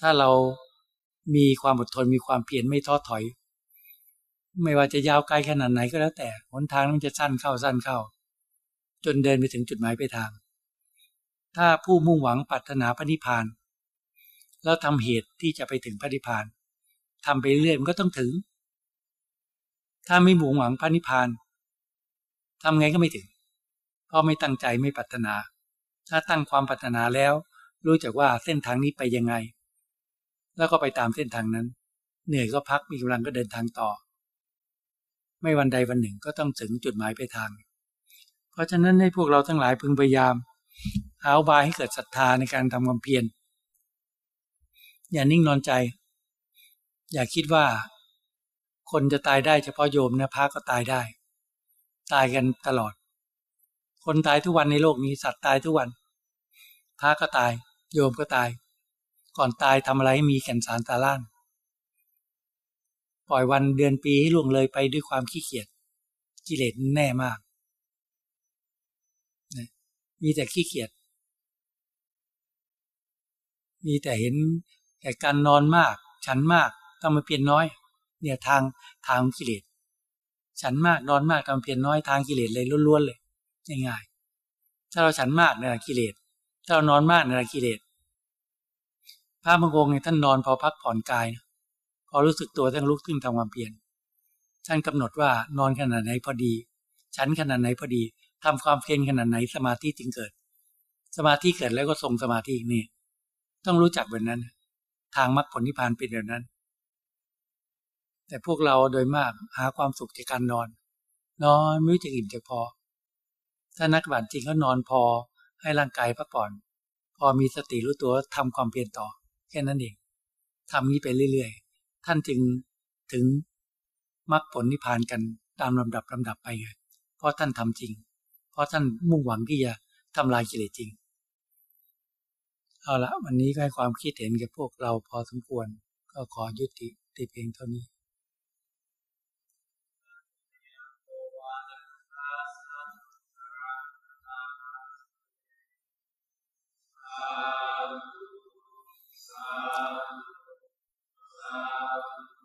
ถ้าเรามีความอดทนมีความเพียรไม่ท้อถอย ไม่ว่าจะยาวไกลขนาดไหนก็แล้วแต่หนทางมันจะสั้นเข้าสั้นเข้า จนเดินไปถึงจุดหมายปลายทาง ถ้าผู้มุ่งหวังปรารถนาพระนิพพาน แล้วทำเหตุที่จะไปถึงพระนิพพานทำไปเรื่อยมันก็ต้องถึง ถ้าไม่มุ่งหวังพระนิพพานทำไงก็ไม่ถึงเพราะไม่ตั้งใจไม่ปรารถนา ถ้าตั้งความปรารถนาแล้ว รู้จักว่าเส้นทางนี้ไปยังไง แล้วก็ไปตามเส้นทางนั้น เหนื่อยก็พักมีกำลังก็เดินทางต่อ ไม่วันใดวันหนึ่งก็ต้องถึงจุดหมายปลายทาง เพราะฉะนั้นให้พวกเราทั้งหลายพึงพยายามหาบายให้เกิดศรัทธาในการทำความเพียรอย่านิ่งนอนใจ อย่าคิดว่า คนจะตายได้เฉพาะโยมนะพระก็ตายได้ ตายกันตลอด คนตายทุกวันในโลกนี้สัตว์ตายทุกวัน พระก็ตาย โยมก็ตาย ก่อนตายทำอะไรให้มีแก่นสารตาล่านปล่อยวันเดือนปีให้ล่วงเลยไปด้วยความขี้เกียจกิเลสแน่มาก มีแต่ขี้เกียจ มีแต่เห็นแต่การนอนมาก ฉันมากต้องมาเปลี่ยนน้อย เนี่ยทางทางกิเลส ฉันมากนอนมากทำเปลี่ยนน้อยทางกิเลสเลยล้วนๆเลยง่ายๆถ้าเราฉันมากเนี่ยกิเลส ถ้าเรานอนมากเนี่ยกิเลสพระบางองค์เนี่ยท่านนอนพอพักผ่อนกายนะพอรู้สึกตัวท่านลุกขึ้นทำความเพียรท่านกำหนดว่านอนขนาดไหนพอดีฉันขนาดไหนพอดีทำความเพียรขนาดไหนสมาธิจึงเกิด สมาธิเกิดแล้วก็ทรงสมาธินี่ต้องรู้จักแบบนั้น ทางมรรคผลนิพพานเป็นแบบนั้น แต่พวกเราโดยมากหาความสุขจากการนอน นอนไม่รู้จะอิ่มจะพอ ถ้านักบัตจริงก็นอนพอ ให้ร่างกายพักผ่อน พอมีสติรู้ตัวทำความเพียรต่อ แค่นั้นเองทำนี้ไปเรื่อยๆ ท่านจึงถึงมรรคผลนิพพานกันตามลำดับลำดับไปไงเพราะท่านทำจริง เพราะท่านมุ่งหวังที่จะทำลายกิเลสจริง เอาละวันนี้ก็ให้ความคิดเห็นกับพวกเราพอสมควร ก็ขอยุติติเพียงเท่านี้ Sabe, sabe.